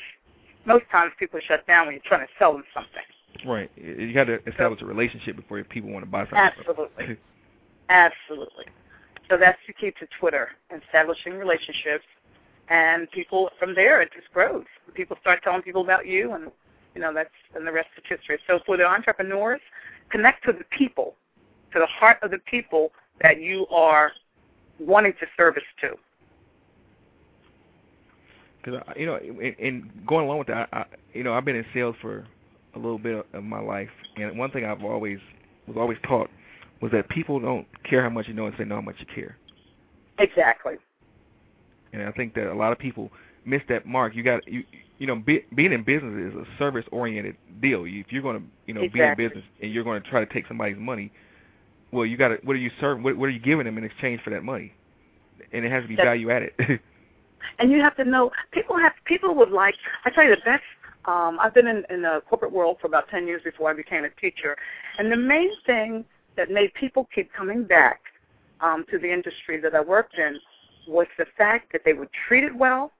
Speaker 3: most times people shut down when you're trying to sell them something.
Speaker 2: Right. You got to establish a relationship before people want to buy something.
Speaker 3: Absolutely, absolutely. So that's the key to Twitter: establishing relationships, and people from there it just grows. People start telling people about you, and you know that's and the rest is history. So for the entrepreneurs, connect to the people, to the heart of the people that you are wanting to service to.
Speaker 2: Because uh, you know, in, in going along with that, I, you know, I've been in sales for a little bit of my life, and one thing I've always was always taught was that people don't care how much you know and they know how much you care.
Speaker 3: Exactly.
Speaker 2: And I think that a lot of people miss that mark. You got you you know, be, being in business is a service oriented deal. If you're going to you know
Speaker 3: Exactly.
Speaker 2: be in business and you're going to try to take somebody's money, well, you got to what are you serving? What, what are you giving them in exchange for that money? And it has to be
Speaker 3: That's-
Speaker 2: value added. [laughs]
Speaker 3: and you have to know people have people would like I tell you the best um I've been in, in the corporate world for about ten years before I became a teacher and the main thing that made people keep coming back um to the industry that I worked in was the fact that they were treated well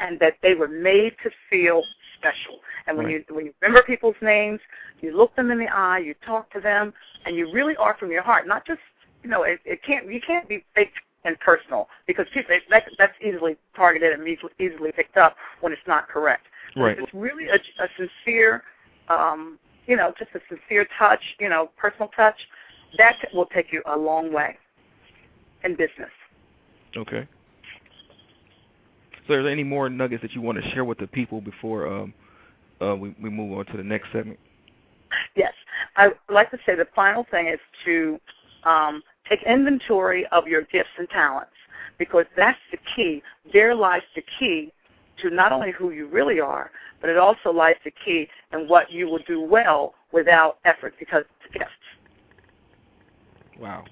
Speaker 3: and that they were made to feel special. And when
Speaker 2: Right.
Speaker 3: you when you remember people's names, you look them in the eye, you talk to them, and you really are from your heart, not just you know, it, it can't you can't be fake and personal because people that, that's easily targeted and easily, easily picked up when it's not correct.
Speaker 2: Right.
Speaker 3: If it's really a, a sincere, um, you know, just a sincere touch, you know, personal touch, that will take you a long way in business.
Speaker 2: Okay. There any more nuggets that you want to share with the people before um, uh, we, we move on to the next segment?
Speaker 3: Yes. I would like to say the final thing is to um, take inventory of your gifts and talents because that's the key. There lies the key to not only who you really are, but it also lies the key in what you will do well without effort because it's gifts.
Speaker 2: Wow.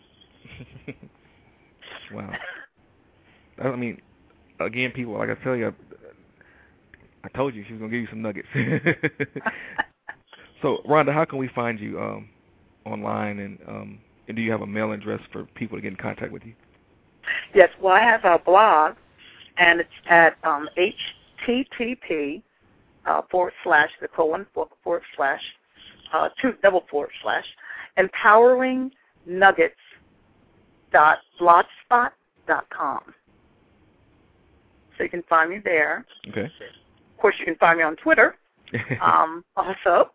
Speaker 2: [laughs] wow. I mean, again, people, like I tell you, I told you she was gonna give you some nuggets. [laughs] so, Rhonda, how can we find you um, online, and um, and do you have a mail address for people to get in contact with you?
Speaker 3: Yes, well, I have a blog, and it's at um, http uh, forward slash the colon forward slash uh, two double forward slash empowering nuggets dot blogspot dot com. So you can find me there.
Speaker 2: Okay.
Speaker 3: Of course, you can find me on Twitter. [laughs] Um, also,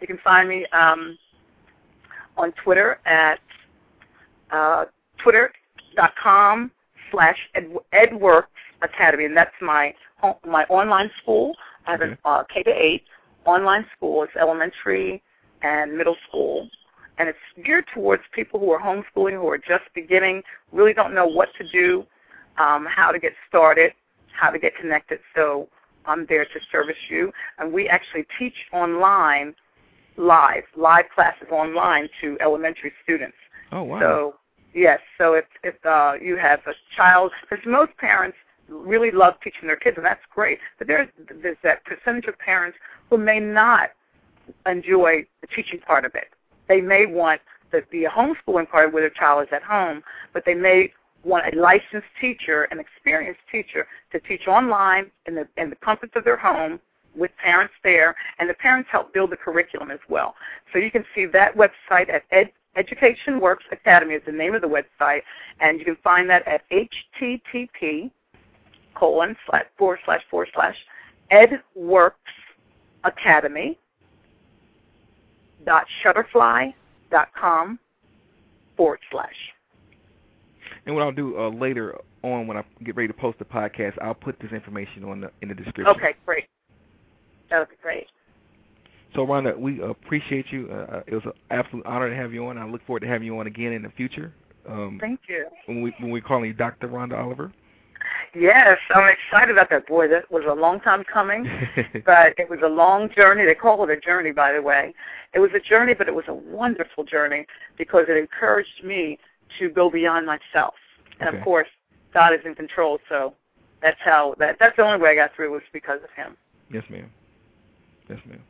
Speaker 3: you can find me um, on Twitter at uh, twitter.com slash Ed- edworks academy, and that's my home, my online school. I have an uh, K to eight online school. It's elementary and middle school, and it's geared towards people who are homeschooling, who are just beginning, really don't know what to do, um, how to get started, how to get connected. So I'm there to service you, and we actually teach online, live, live classes online to elementary students.
Speaker 2: Oh wow.
Speaker 3: So yes, so if if uh, you have a child, because most parents really love teaching their kids, and that's great. But there's there's that percentage of parents who may not enjoy the teaching part of it. They may want the, the homeschooling part where their child is at home, but they may want a licensed teacher, an experienced teacher, to teach online in the in the comforts of their home with parents there, and the parents help build the curriculum as well. So you can see that website at Ed, Education Works Academy is the name of the website, and you can find that at http colon slash forward slash forward slash edworks academy dot shutterfly dot com forward slash.
Speaker 2: And what I'll do uh, later on when I get ready to post the podcast, I'll put this information on the in the description.
Speaker 3: Okay, great. That would be great.
Speaker 2: So, Rhonda, we appreciate you. Uh, it was an absolute honor to have you on. I look forward to having you on again in the future. Um,
Speaker 3: Thank you.
Speaker 2: When we when we call you Dr. Rhonda Oliver.
Speaker 3: Yes, I'm excited about that. Boy, that was a long time coming, [laughs] but it was a long journey. They call it a journey, by the way. It was a journey, but it was a wonderful journey because it encouraged me to go beyond myself. And
Speaker 2: Okay.
Speaker 3: of course, God is in control, so that's how that that's the only way I got through was because of Him.
Speaker 2: yes, ma'am. Yes, ma'am.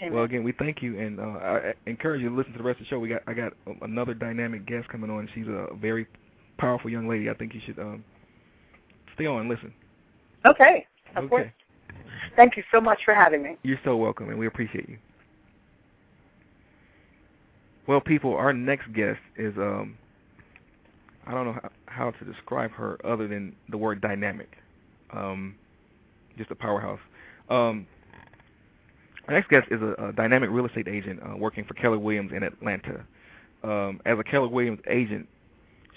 Speaker 3: Amen.
Speaker 2: Well, again, we thank you, and uh, I encourage you to listen to the rest of the show. We got I got another dynamic guest coming on. She's a very powerful young lady. I think you should um, stay on and listen.
Speaker 3: okay, of
Speaker 2: okay.
Speaker 3: course. Thank you so much for having me.
Speaker 2: You're so welcome, and we appreciate you. Well, people, our next guest is um, I don't know how, to describe her other than the word dynamic. Um, just a powerhouse. Um, our next guest is a, a dynamic real estate agent uh, working for Keller Williams in Atlanta. Um, as a Keller Williams agent,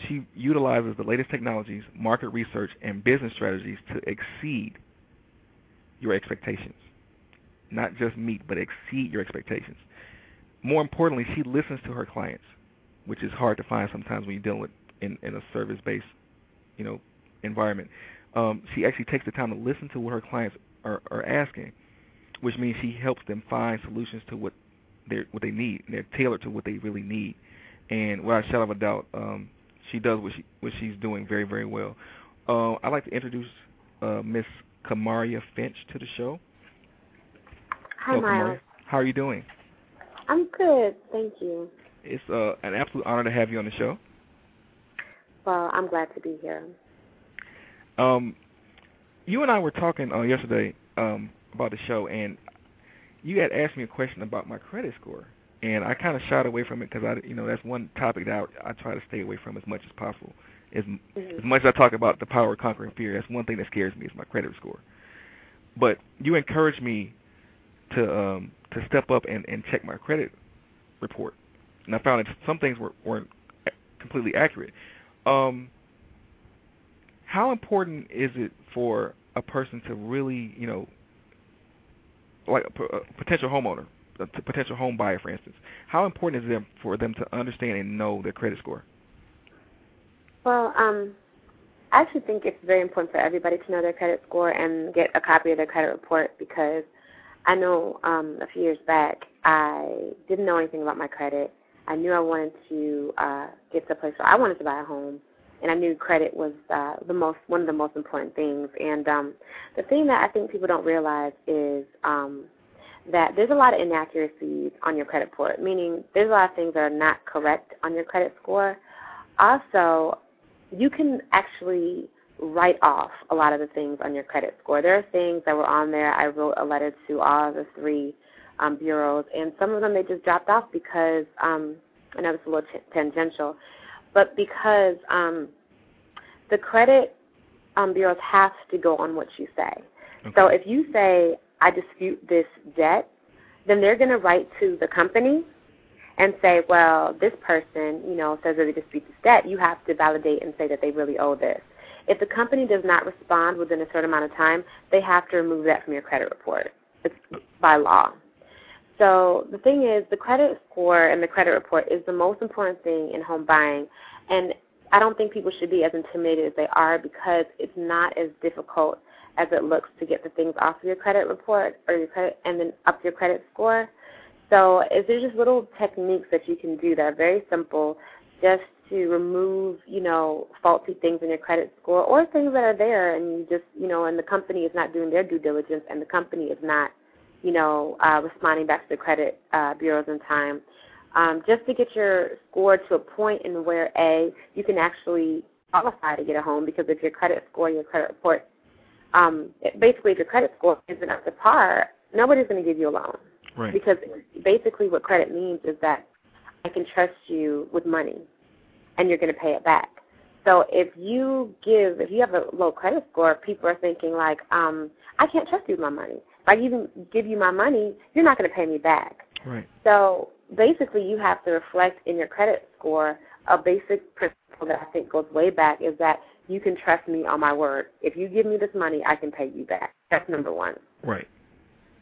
Speaker 2: she utilizes the latest technologies, market research, and business strategies to exceed your expectations. Not just meet, but exceed your expectations. More importantly, she listens to her clients, which is hard to find sometimes when you're dealing with in, in a service-based, you know, environment. Um, she actually takes the time to listen to what her clients are, are asking, which means she helps them find solutions to what they what they need, and they're tailored to what they really need. And without a shadow of a doubt, um, she does what she what she's doing very very well. Uh, I'd like to introduce uh, Miss Kamaria Finch to the show.
Speaker 4: Hi,
Speaker 2: Welcome,
Speaker 4: Myles.
Speaker 2: Maria. How are you doing?
Speaker 4: I'm good, thank you.
Speaker 2: It's uh, an absolute honor to have you on the show.
Speaker 4: Well, I'm glad to be here.
Speaker 2: Um, you and I were talking uh, yesterday um, about the show, and you had asked me a question about my credit score, and I kind of shied away from it because I, you know, that's one topic that I, I try to stay away from as much as possible. As as much as I talk about the power of conquering fear, that's one thing that scares me is my credit score. But you encouraged me to um, to step up and, and check my credit report, and I found that some things were, weren't completely accurate. Um, how important is it for a person to really, you know, like a, potential homeowner, a t- potential home buyer, for instance, how important is it for them to understand and know their credit score?
Speaker 4: Well, um, I actually think it's very important for everybody to know their credit score and get a copy of their credit report because I know um, a few years back I didn't know anything about my credit. I knew I wanted to uh, get to a place where I wanted to buy a home, and I knew credit was uh, the most one of the most important things. And um, the thing that I think people don't realize is um, that there's a lot of inaccuracies on your credit report, meaning there's a lot of things that are not correct on your credit score. Also, you can actually write off a lot of the things on your credit score. There are things that were on there. I wrote a letter to all of the three um, bureaus, and some of them they just dropped off because um, I know it's a little t- tangential, but because um, the credit um, bureaus have to go on what you say. So if you say I dispute this debt, then they're going to write to the company and say, well, this person, you know, says that they dispute this debt. You have to validate and say that they really owe this. If the company does not respond within a certain amount of time, they have to remove that from your credit report. It's by law. So the thing is, the credit score and the credit report is the most important thing in home buying, and I don't think people should be as intimidated as they are because it's not as difficult as it looks to get the things off of your credit report or your credit and then up your credit score. So there just little techniques that you can do that are very simple just to remove, you know, faulty things in your credit score or things that are there and you just, you know, and the company is not doing their due diligence and the company is not, you know, uh, responding back to the credit uh, bureaus in time. Um, just to get your score to a point in where A, you can actually qualify to get a home because if your credit score, your credit report, um, basically if your credit score isn't up to par, nobody's going to give you a loan.
Speaker 2: Right.
Speaker 4: Because basically what credit means is that I can trust you with money and you're going to pay it back. So if you give, if you have a low credit score, people are thinking like, um, I can't trust you with my money. I even give you my money, you're not going to pay me back.
Speaker 2: Right.
Speaker 4: So basically, you have to reflect in your credit score a basic principle that I think goes way back is that you can trust me on my word. If you give me this money, I can pay you back. That's number one.
Speaker 2: Right.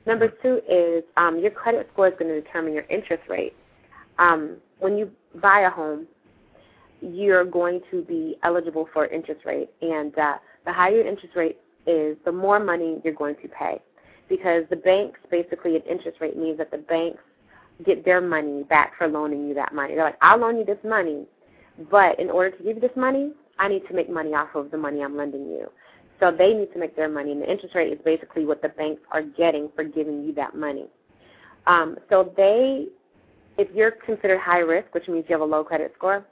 Speaker 4: Number two is um, your credit score is going to determine your interest rate. Um, when you buy a home, you're going to be eligible for interest rate, and uh, the higher your interest rate is, the more money you're going to pay, because the banks basically an interest rate means that the banks get their money back for loaning you that money. They're like, I'll loan you this money, but in order to give you this money, I need to make money off of the money I'm lending you. So they need to make their money, and the interest rate is basically what the banks are getting for giving you that money. Um, so they, if you're considered high risk, which means you have a low credit score,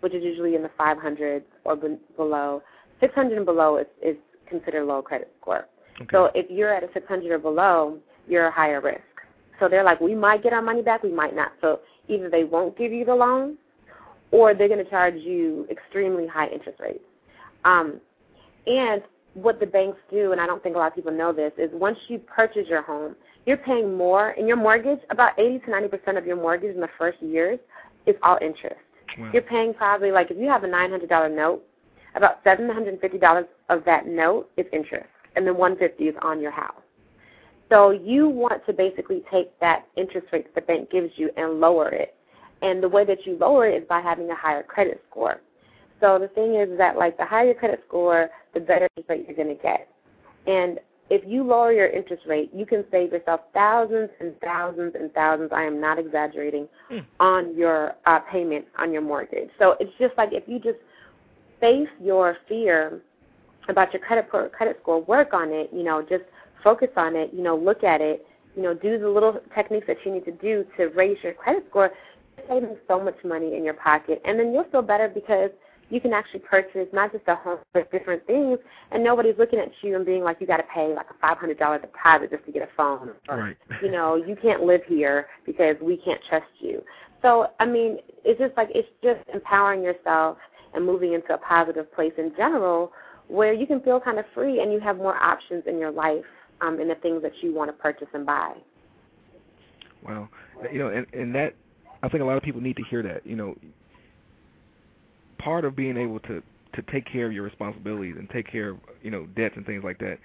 Speaker 4: which is usually in the 500s or below, 600 and below is, is considered low credit score.
Speaker 2: Okay.
Speaker 4: So if you're at a 600 or below, you're a higher risk. So they're like, we might get our money back, we might not. So either they won't give you the loan, or they're going to charge you extremely high interest rates. Um, and what the banks do, and I don't think a lot of people know this, is once you purchase your home, you're paying more in your mortgage. About 80 to 90 percent of your mortgage in the first years is all interest.
Speaker 2: Wow.
Speaker 4: You're paying probably like if you have a $900 note, about $750 of that note is interest, and then 150 is on your house. So you want to basically take that interest rate that the bank gives you and lower it. And the way that you lower it is by having a higher credit score. So the thing is that like the higher your credit score, the better interest rate you're going to get. And if you lower your interest rate, you can save yourself thousands and thousands and thousands. I am not exaggerating
Speaker 2: Mm.
Speaker 4: on your uh, payment on your mortgage. So it's just like if you just face your fear about your credit pro- credit score, work on it. You know, just focus on it. You know, look at it. You know, do the little techniques that you need to do to raise your credit score. You're saving so much money in your pocket, and then you'll feel better because you can actually purchase not just a home but different things, and nobody's looking at you and being like, you got to pay like a five hundred dollar deposit just to get a phone, or
Speaker 2: Right.
Speaker 4: you know, you can't live here because we can't trust you. So I mean, it's just like it's just empowering yourself and moving into a positive place in general, where you can feel kind of free and you have more options in your life um, in the things that you want to purchase and buy.
Speaker 2: Wow. You know, and and that I think a lot of people need to hear that. You know, part of being able to to take care of your responsibilities and take care of you know debts and things like that.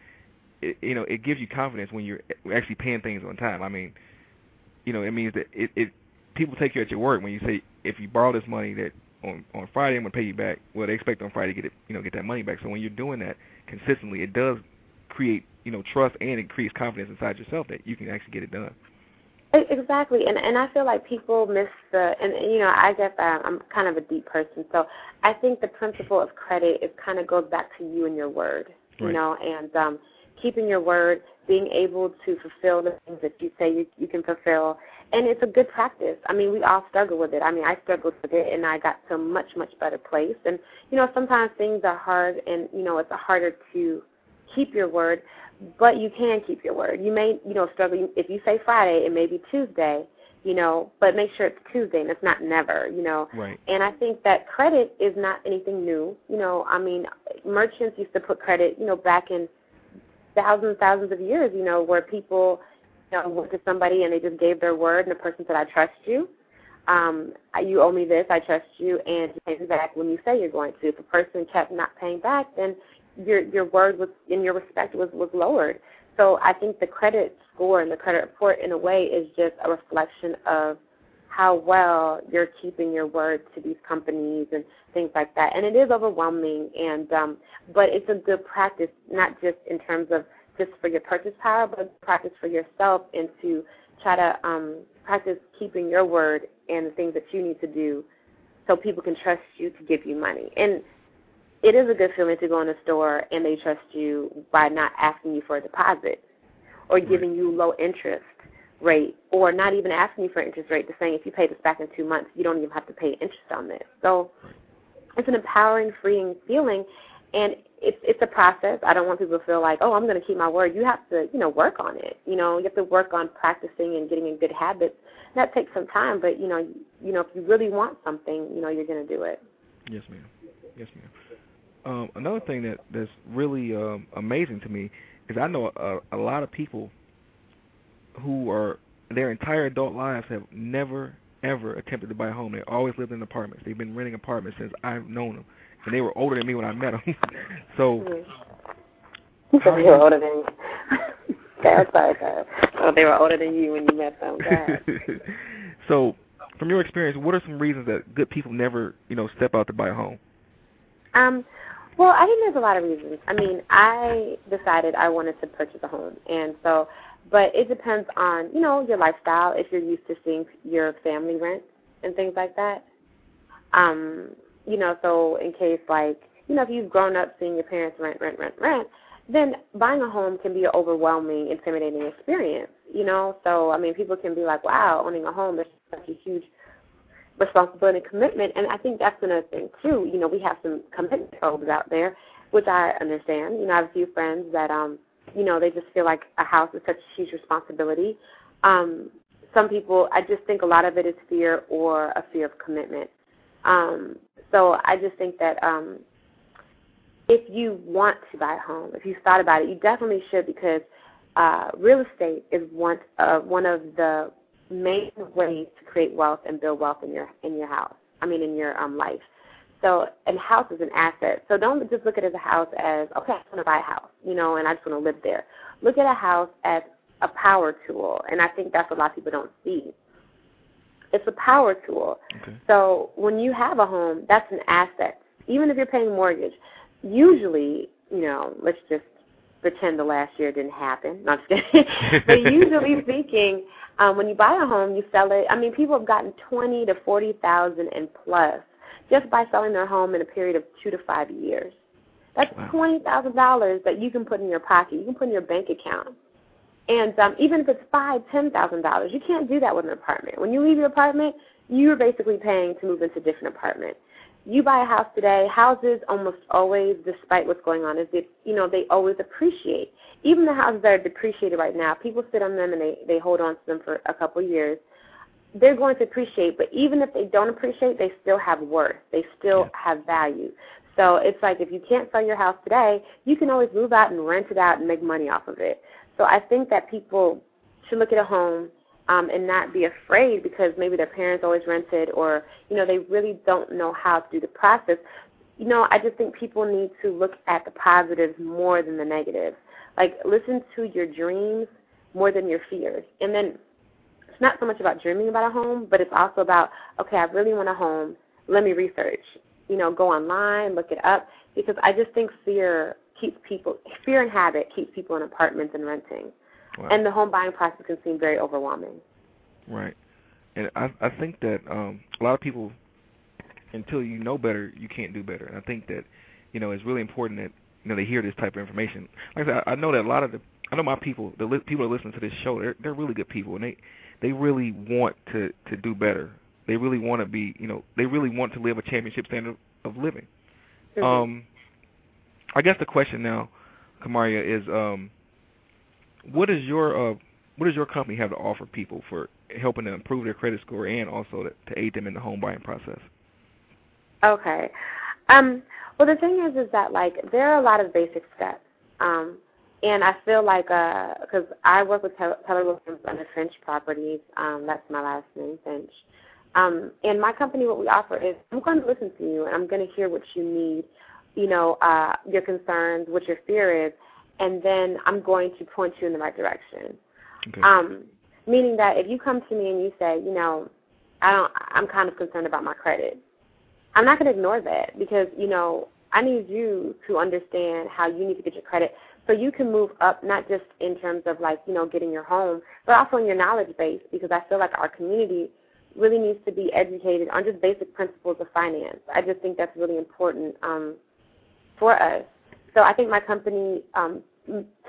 Speaker 2: It, you know, it gives you confidence when you're actually paying things on time. I mean, you know, it means that it, it people take you at your word when you say if you borrow this money that on on Friday I'm gonna pay you back. Well, they expect on Friday to get it, you know, get that money back. So when you're doing that consistently, it does create you know trust and increase confidence inside yourself that you can actually get it done.
Speaker 4: Exactly, and and I feel like people miss the and and, you know I get that I'm kind of a deep person, so I think the principle of credit is kind of goes back to you and your word, you
Speaker 2: Right.
Speaker 4: know, and um, keeping your word, being able to fulfill the things that you say you, you can fulfill, and it's a good practice. I mean, we all struggle with it. I mean, I struggled with it, and I got to a much much better place. And you know, sometimes things are hard, and you know, it's harder to keep your word but you can keep your word. You may, you know, struggle if you say Friday, it may be Tuesday, you know, but make sure it's Tuesday and it's not never, you know.
Speaker 2: Right.
Speaker 4: And I think that credit is not anything new. You know, I mean, merchants used to put credit, you know, back in thousands, thousands of years, you know, where people, you know, went to somebody and they just gave their word, and the person said, "I trust you. Um, you owe me this. I trust you, and you pay me back when you say you're going to." If a person kept not paying back, then your your word was and your respect was was lowered. So I think the credit score and the credit report, in a way, is just a reflection of how well you're keeping your word to these companies and things like that. And it is overwhelming, and um, but it's a good practice, not just in terms of just for your purchase power, but practice for yourself and to try to um, practice keeping your word and the things that you need to do so people can trust you to give you money. And it is a good feeling to go in a store and they trust you by not asking you for a deposit or giving you low interest rate or not even asking you for interest rate, just saying if you pay this back in two months, you don't even have to pay interest on this. So it's an empowering, freeing feeling, and it's it's a process. I don't want people to feel like, oh, I'm going to keep my word. You have to, you know, work on it. You know, you have to work on practicing and getting in good habits. That takes some time, but you know, you know, if you really want something, you know, you're going to do it.
Speaker 2: Yes, ma'am. Yes, ma'am. Um, another thing that that's really um, amazing to me is I know a, a lot of people who are their entire adult lives have never ever attempted to buy a home. They always lived in apartments. They've been renting apartments since I've known them, and they were older than me when I met them. [laughs] so.
Speaker 4: So they were older than you. okay, sorry, sorry. Oh, they were older than you when you met them. [laughs]
Speaker 2: so, from your experience, what are some reasons that good people never, you know, step out to buy a home?
Speaker 4: Um, well, I think there's a lot of reasons. I mean, I decided I wanted to purchase a home, and so, but it depends on you know your lifestyle. If you're used to seeing your family rent and things like that, um, you know, so in case like you know if you've grown up seeing your parents rent, rent, rent, rent, then buying a home can be an overwhelming, intimidating experience. You know, so I mean, people can be like, wow, owning a home is such a huge responsibility and commitment. And I think that's another thing too. You know, we have some commitment phobes out there, which I understand. You know, I have a few friends that um, you know, they just feel like a house is such a huge responsibility. Um, some people, I just think a lot of it is fear or a fear of commitment. Um, so I just think that um, if you want to buy a home, if you've thought about it, you definitely should because uh, real estate is one uh, one of the main ways to create wealth and build wealth in your in your house. I mean, in your um, life. So, and house is an asset. So don't just look at as a house as okay, I just want to buy a house, you know, and I just want to live there. Look at a house as a power tool, and I think that's what a lot of people don't see. It's a power tool.
Speaker 2: Okay.
Speaker 4: So when you have a home, that's an asset. Even if you're paying mortgage, usually, you know, let's just pretend the last year didn't happen. Not just kidding. [laughs] but usually [laughs] speaking, um, when you buy a home, you sell it. I mean, people have gotten twenty to forty thousand and plus just by selling their home in a period of two to five years. That's wow. twenty thousand dollars that you can put in your pocket. You can put in your bank account. And um, even if it's five, ten thousand dollars, you can't do that with an apartment. When you leave your apartment, you're basically paying to move into a different apartment. You buy a house today, houses almost always, despite what's going on, is that you know they always appreciate even the houses that are depreciated right now, people sit on them and they, they hold on to them for a couple of years. They're going to appreciate, but even if they don't appreciate, they still have worth. They still yeah. have value. So it's like if you can't sell your house today, you can always move out and rent it out and make money off of it. So I think that people should look at a home um, and not be afraid because maybe their parents always rented or you know they really don't know how to do the process. You know, I just think people need to look at the positives more than the negatives. Like listen to your dreams more than your fears. And then it's not so much about dreaming about a home, but it's also about, okay, I really want a home. Let me research. You know, go online, look it up because I just think fear keeps people fear and habit keeps people in apartments and renting. Wow. And the home buying process can seem very overwhelming.
Speaker 2: Right. And I I think that um a lot of people until you know better, you can't do better. And I think that, you know, it's really important that you know they hear this type of information. Like I said, I know that a lot of the I know my people, the li- people that listen to this show, they're they're really good people, and they they really want to to do better. They really want to be, you know, they really want to live a championship standard of living.
Speaker 4: Mm-hmm.
Speaker 2: Um, I guess the question now, Kamaria, is um, what is your uh, what does your company have to offer people for helping to improve their credit score and also to, to aid them in the home buying process?
Speaker 4: Okay. Um, well, the thing is, is that like there are a lot of basic steps, um, and I feel like because uh, I work with Keller Williams under Finch Properties, um, that's my last name, Finch. Um, and my company, what we offer is I'm going to listen to you, and I'm going to hear what you need, you know, uh, your concerns, what your fear is, and then I'm going to point you in the right direction.
Speaker 2: Okay.
Speaker 4: Um, meaning that if you come to me and you say, you know, I don't, I'm kind of concerned about my credit I'm not going to ignore that because, you know, I need you to understand how you need to get your credit so you can move up not just in terms of like, you know, getting your home, but also in your knowledge base because I feel like our community really needs to be educated on just basic principles of finance. I just think that's really important um, for us. So I think my company um,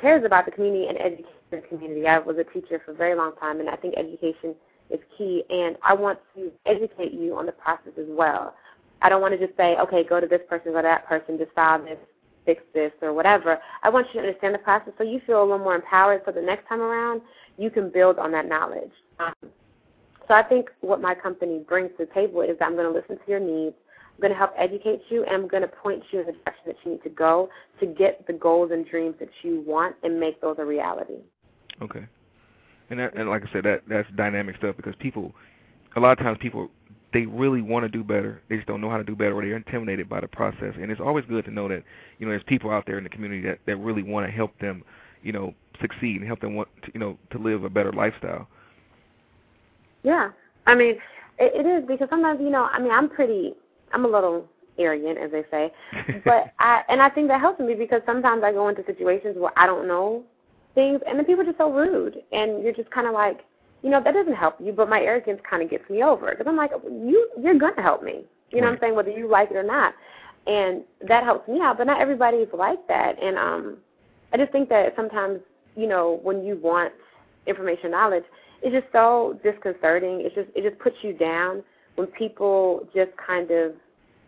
Speaker 4: cares about the community and education the community. I was a teacher for a very long time, and I think education is key. And I want to educate you on the process as well. I don't want to just say, okay, go to this person, go to that person, just file this, fix this, or whatever. I want you to understand the process so you feel a little more empowered. So the next time around, you can build on that knowledge. Um, so I think what my company brings to the table is I'm going to listen to your needs. I'm going to help educate you, and I'm going to point you in the direction that you need to go to get the goals and dreams that you want and make those a reality.
Speaker 2: Okay. And that, and like I said, that that's dynamic stuff because people, a lot of times people, they really want to do better. They just don't know how to do better, or they're intimidated by the process. And it's always good to know that you know there's people out there in the community that that really want to help them, you know, succeed and help them want to, you know to live a better lifestyle.
Speaker 4: Yeah, I mean, it, it is because sometimes you know, I mean, I'm pretty, I'm a little arrogant, as they say, [laughs] but I and I think that helps me because sometimes I go into situations where I don't know things, and the people are just so rude, and you're just kind of like, you know, that doesn't help you, but my arrogance kind of gets me over because I'm like, you you're gonna help me, you know right. what I'm saying, whether you like it or not, and that helps me out. But not everybody is like that, and um, I just think that sometimes, you know, when you want information, knowledge, it's just so disconcerting. It's just it just puts you down when people just kind of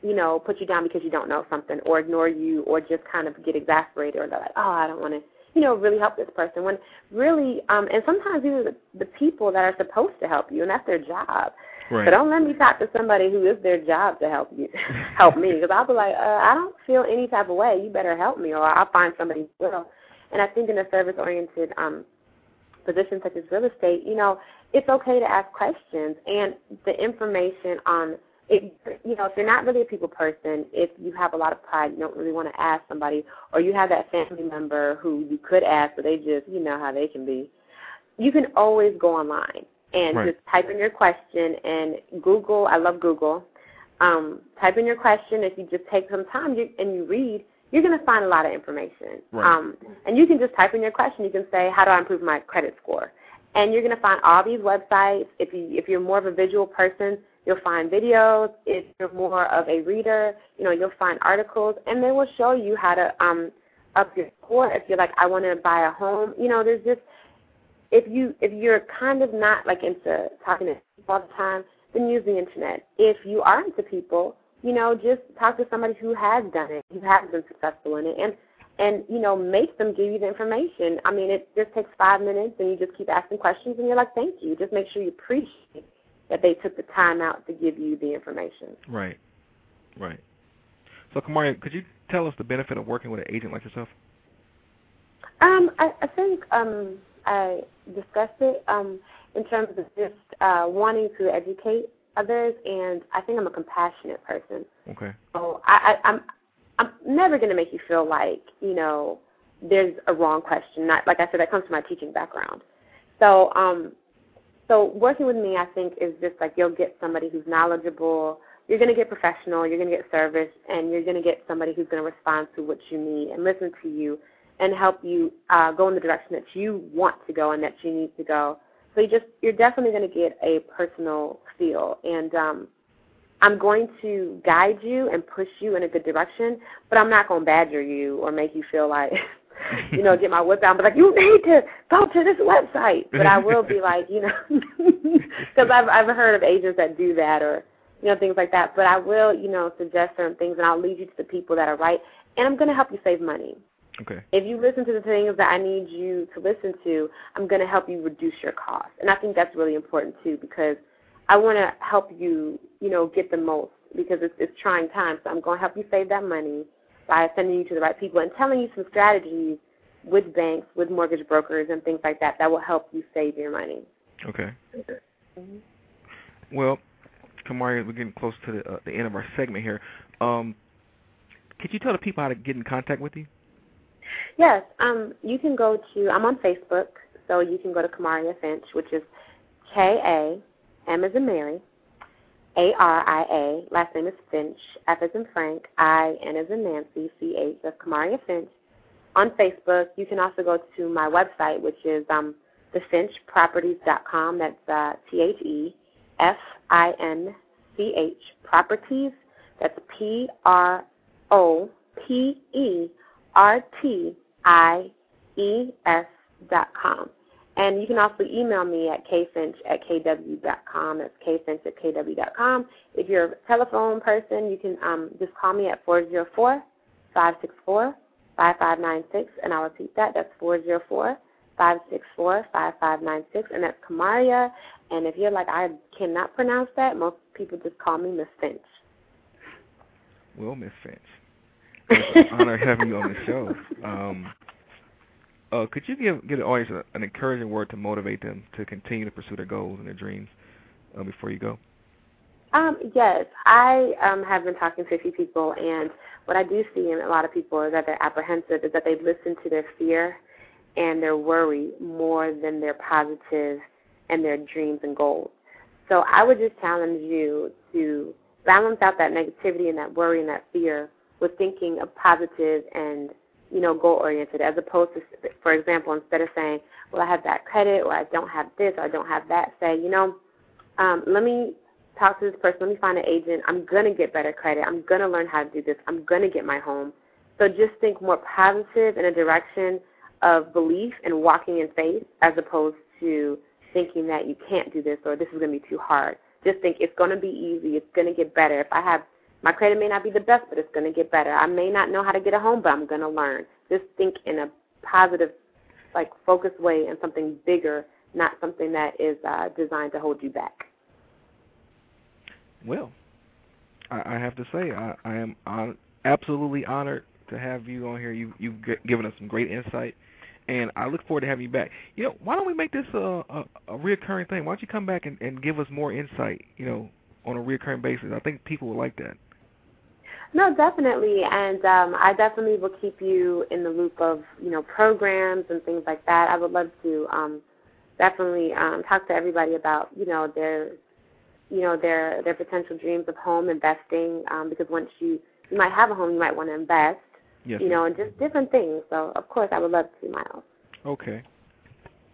Speaker 4: you know, put you down because you don't know something or ignore you or just kind of get exasperated or they're like, oh, I don't want to you know, really help this person. When really, um, and sometimes these are the, the people that are supposed to help you, and that's their job.
Speaker 2: Right.
Speaker 4: So don't let me talk to somebody who is their job to help you, [laughs] help me, because I'll be like, uh, I don't feel any type of way. You better help me, or I'll find somebody who will. And I think in a service-oriented um, position such as real estate, you know, it's okay to ask questions, and the information on it, you know, if you're not really a people person, if you have a lot of pride, you don't really want to ask somebody, or you have that family member who you could ask, but they just, you know how they can be. You can always go online and
Speaker 2: right.
Speaker 4: just type in your question and Google. I love Google. Um, type in your question. If you just take some time you, and you read, you're going to find a lot of information.
Speaker 2: Right.
Speaker 4: Um, and you can just type in your question. You can say, "How do I improve my credit score?" And you're going to find all these websites. If you if you're more of a visual person, You'll find videos. If you're more of a reader, you know, you'll find articles, and they will show you how to um, up your score. If you're like, I want to buy a home, you know, there's just if you if you're kind of not like into talking to people all the time, then use the internet. If you are into people, you know, just talk to somebody who has done it, who has been successful in it, and and you know, make them give you the information. I mean, it just takes five minutes, and you just keep asking questions, and you're like, thank you. Just make sure you appreciate that they took the time out to give you the information.
Speaker 2: Right, right. So, Kamaria, could you tell us the benefit of working with an agent like yourself?
Speaker 4: Um, I, I think um, I discussed it um, in terms of just uh, wanting to educate others, and I think I'm a compassionate person.
Speaker 2: Okay.
Speaker 4: So I, I, I'm I'm never going to make you feel like you know there's a wrong question. Not like I said, that comes from my teaching background. So um, so working with me, I think, is just like you'll get somebody who's knowledgeable. You're going to get professional. You're going to get service, and you're going to get somebody who's going to respond to what you need and listen to you and help you uh, go in the direction that you want to go and that you need to go. So you just you're definitely going to get a personal feel, and um, I'm going to guide you and push you in a good direction, but I'm not going to badger you or make you feel like [laughs] you know, get my whip out and be like, you need to go to this website. But I will be like, you know, [laughs] because I've I've heard of agents that do that or you know things like that. But I will, you know, suggest certain things and I'll lead you to the people that are right, and I'm going to help you save money.
Speaker 2: Okay.
Speaker 4: If you listen to the things that I need you to listen to, I'm going to help you reduce your cost, and I think that's really important too because I want to help you, you know, get the most because it's, it's trying times. So I'm going to help you save that money by sending you to the right people and telling you some strategies with banks, with mortgage brokers, and things like that that will help you save your money.
Speaker 2: Okay.
Speaker 4: Mm-hmm.
Speaker 2: Well, Kamaria, we're getting close to the, uh, the end of our segment here. Um, could you tell the people how to get in contact with you?
Speaker 4: Yes, um, you can go to. I'm on Facebook, so you can go to Kamaria Finch, which is K A M as in Mary, a R I A. Last name is Finch. F as in Frank. I N as in Nancy. C H. That's Kamaria Finch. On Facebook, you can also go to my website, which is um, thefinchproperties.com. That's uh, T H E F I N C H Properties. That's P R O P E R T I E S dot com. And you can also email me at kfinch at kw.com. That's kfinch at kw.com. If you're a telephone person, you can um, just call me at 404 564 5596. And I'll repeat that. That's 404 564 5596. And that's Kamaria. And if you're like, I cannot pronounce that, most people just call me Miss Finch.
Speaker 2: Well, Miss Finch, it's an honor having you on the show. Um, uh, could you give give the audience a, an encouraging word to motivate them to continue to pursue their goals and their dreams uh, before you go?
Speaker 4: Um, yes, I um, have been talking to a few people, and what I do see in a lot of people is that they're apprehensive, is that they listen to their fear and their worry more than their positive and their dreams and goals. So I would just challenge you to balance out that negativity and that worry and that fear with thinking of positive and you know, goal oriented as opposed to, for example, instead of saying, well, I have that credit or I don't have this or I don't have that, say, you know, um, let me talk to this person, let me find an agent, I'm going to get better credit, I'm going to learn how to do this, I'm going to get my home. So just think more positive in a direction of belief and walking in faith as opposed to thinking that you can't do this or this is going to be too hard. Just think it's going to be easy, it's going to get better. If I have my credit may not be the best, but it's going to get better. I may not know how to get a home, but I'm going to learn. Just think in a positive, like focused way and something bigger, not something that is uh, designed to hold you back.
Speaker 2: Well, I, I have to say I, I am on, absolutely honored to have you on here. You, you've given us some great insight, and I look forward to having you back. You know, why don't we make this a, a, a reoccurring thing? Why don't you come back and, and give us more insight? You know, on a reoccurring basis. I think people would like that.
Speaker 4: No, definitely, and um, I definitely will keep you in the loop of you know programs and things like that. I would love to um, definitely um, talk to everybody about you know their you know their their potential dreams of home investing um, because once you you might have a home, you might want to invest.
Speaker 2: Yes,
Speaker 4: you know, and just different things. So of course, I would love to, Myles.
Speaker 2: Okay.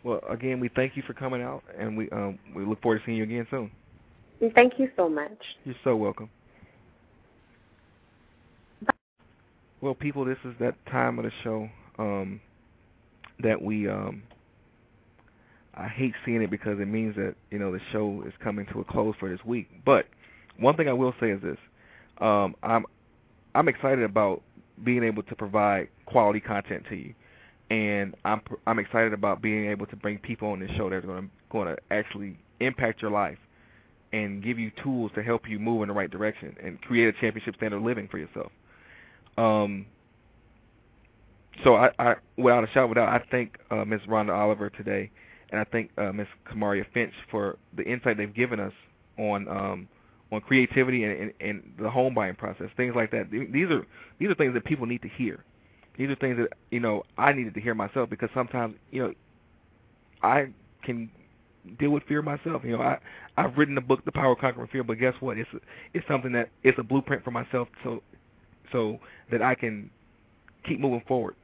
Speaker 2: Well, again, we thank you for coming out, and we um, we look forward to seeing you again soon.
Speaker 4: Thank you so much.
Speaker 2: You're so welcome. Well, people, this is that time of the show um, that we. Um, I hate seeing it because it means that you know the show is coming to a close for this week. But one thing I will say is this: um, I'm I'm excited about being able to provide quality content to you, and I'm I'm excited about being able to bring people on this show that are going to going to actually impact your life and give you tools to help you move in the right direction and create a championship standard of living for yourself. Um, so I, I, without a shout, without I thank uh, Ms. Rhonda Oliver today, and I thank uh, Ms. Kamaria Finch for the insight they've given us on um, on creativity and, and, and the home buying process, things like that. These are these are things that people need to hear. These are things that you know I needed to hear myself because sometimes you know I can deal with fear myself. You know, I I've written the book The Power of Conquering Fear, but guess what? It's it's something that it's a blueprint for myself so so that I can keep moving forward.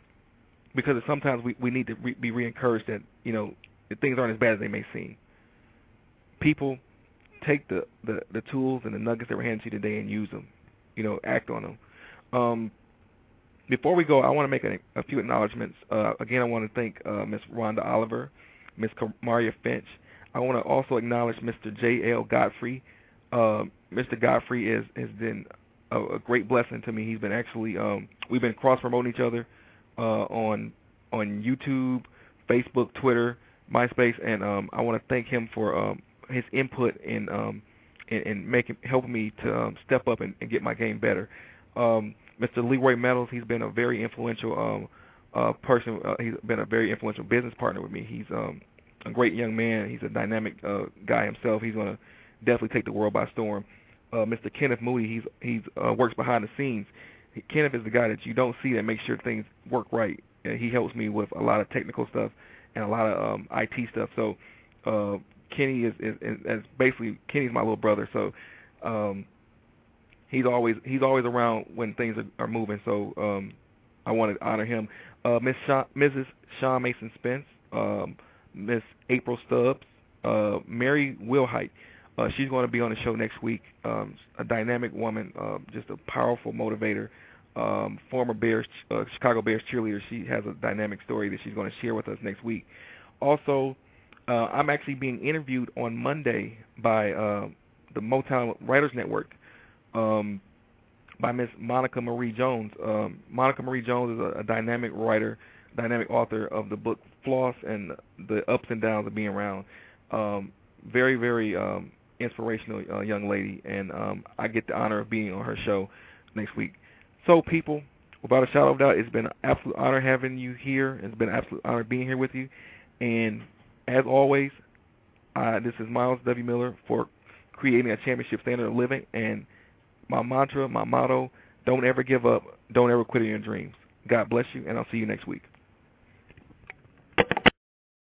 Speaker 2: Because sometimes we we need to re, be re-encouraged that you know things aren't as bad as they may seem. People take the the the tools and the nuggets that were handed to you today and use them. You know, act on them. Um, before we go, I want to make a, a few acknowledgments. Uh, again, I want to thank uh, Ms. Rhonda Oliver, Ms. Maria Finch. I want to also acknowledge Mr. J.L. Godfrey. Uh, Mr. Godfrey is, has been a, a great blessing to me. He's been actually um, we've been cross promoting each other uh, on on YouTube, Facebook, Twitter, MySpace, and um, I want to thank him for um, his input in um, in, in making helping me to um, step up and, and get my game better. Um, Mr. Leroy Meadows, he's been a very influential um, uh, person. Uh, he's been a very influential business partner with me. He's um, a great young man. He's a dynamic uh, guy himself. He's going to definitely take the world by storm uh, Mr. Kenneth Moody. He's he's uh, works behind the scenes. Kenneth is the guy that you don't see that makes sure things work right. And he helps me with a lot of technical stuff and a lot of um, IT stuff. So uh, Kenny is, is, is, is basically Kenny's my little brother. So um, he's always he's always around when things are, are moving. So um, I want to honor him. Uh, Miss Shaw, Mrs. Sean Mason Spence, um, Miss April Stubbs, uh, Mary Wilhite. Uh, she's going to be on the show next week. Um, a dynamic woman, uh, just a powerful motivator. Um, former Bears, uh, Chicago Bears cheerleader. She has a dynamic story that she's going to share with us next week. Also, uh, I'm actually being interviewed on Monday by uh, the Motown Writers Network um, by Miss Monica Marie Jones. Um, Monica Marie Jones is a, a dynamic writer, dynamic author of the book Floss and the ups and downs of being around. Um, very, very um, inspirational uh, young lady, and um, I get the honor of being on her show next week. So, people, without a shadow of doubt, it's been an absolute honor having you here. It's been an absolute honor being here with you. And as always, this is Myles W. Miller for creating a championship standard of living. And my mantra, my motto, don't ever give up. Don't ever quit in your dreams. God bless you, and I'll see you next week.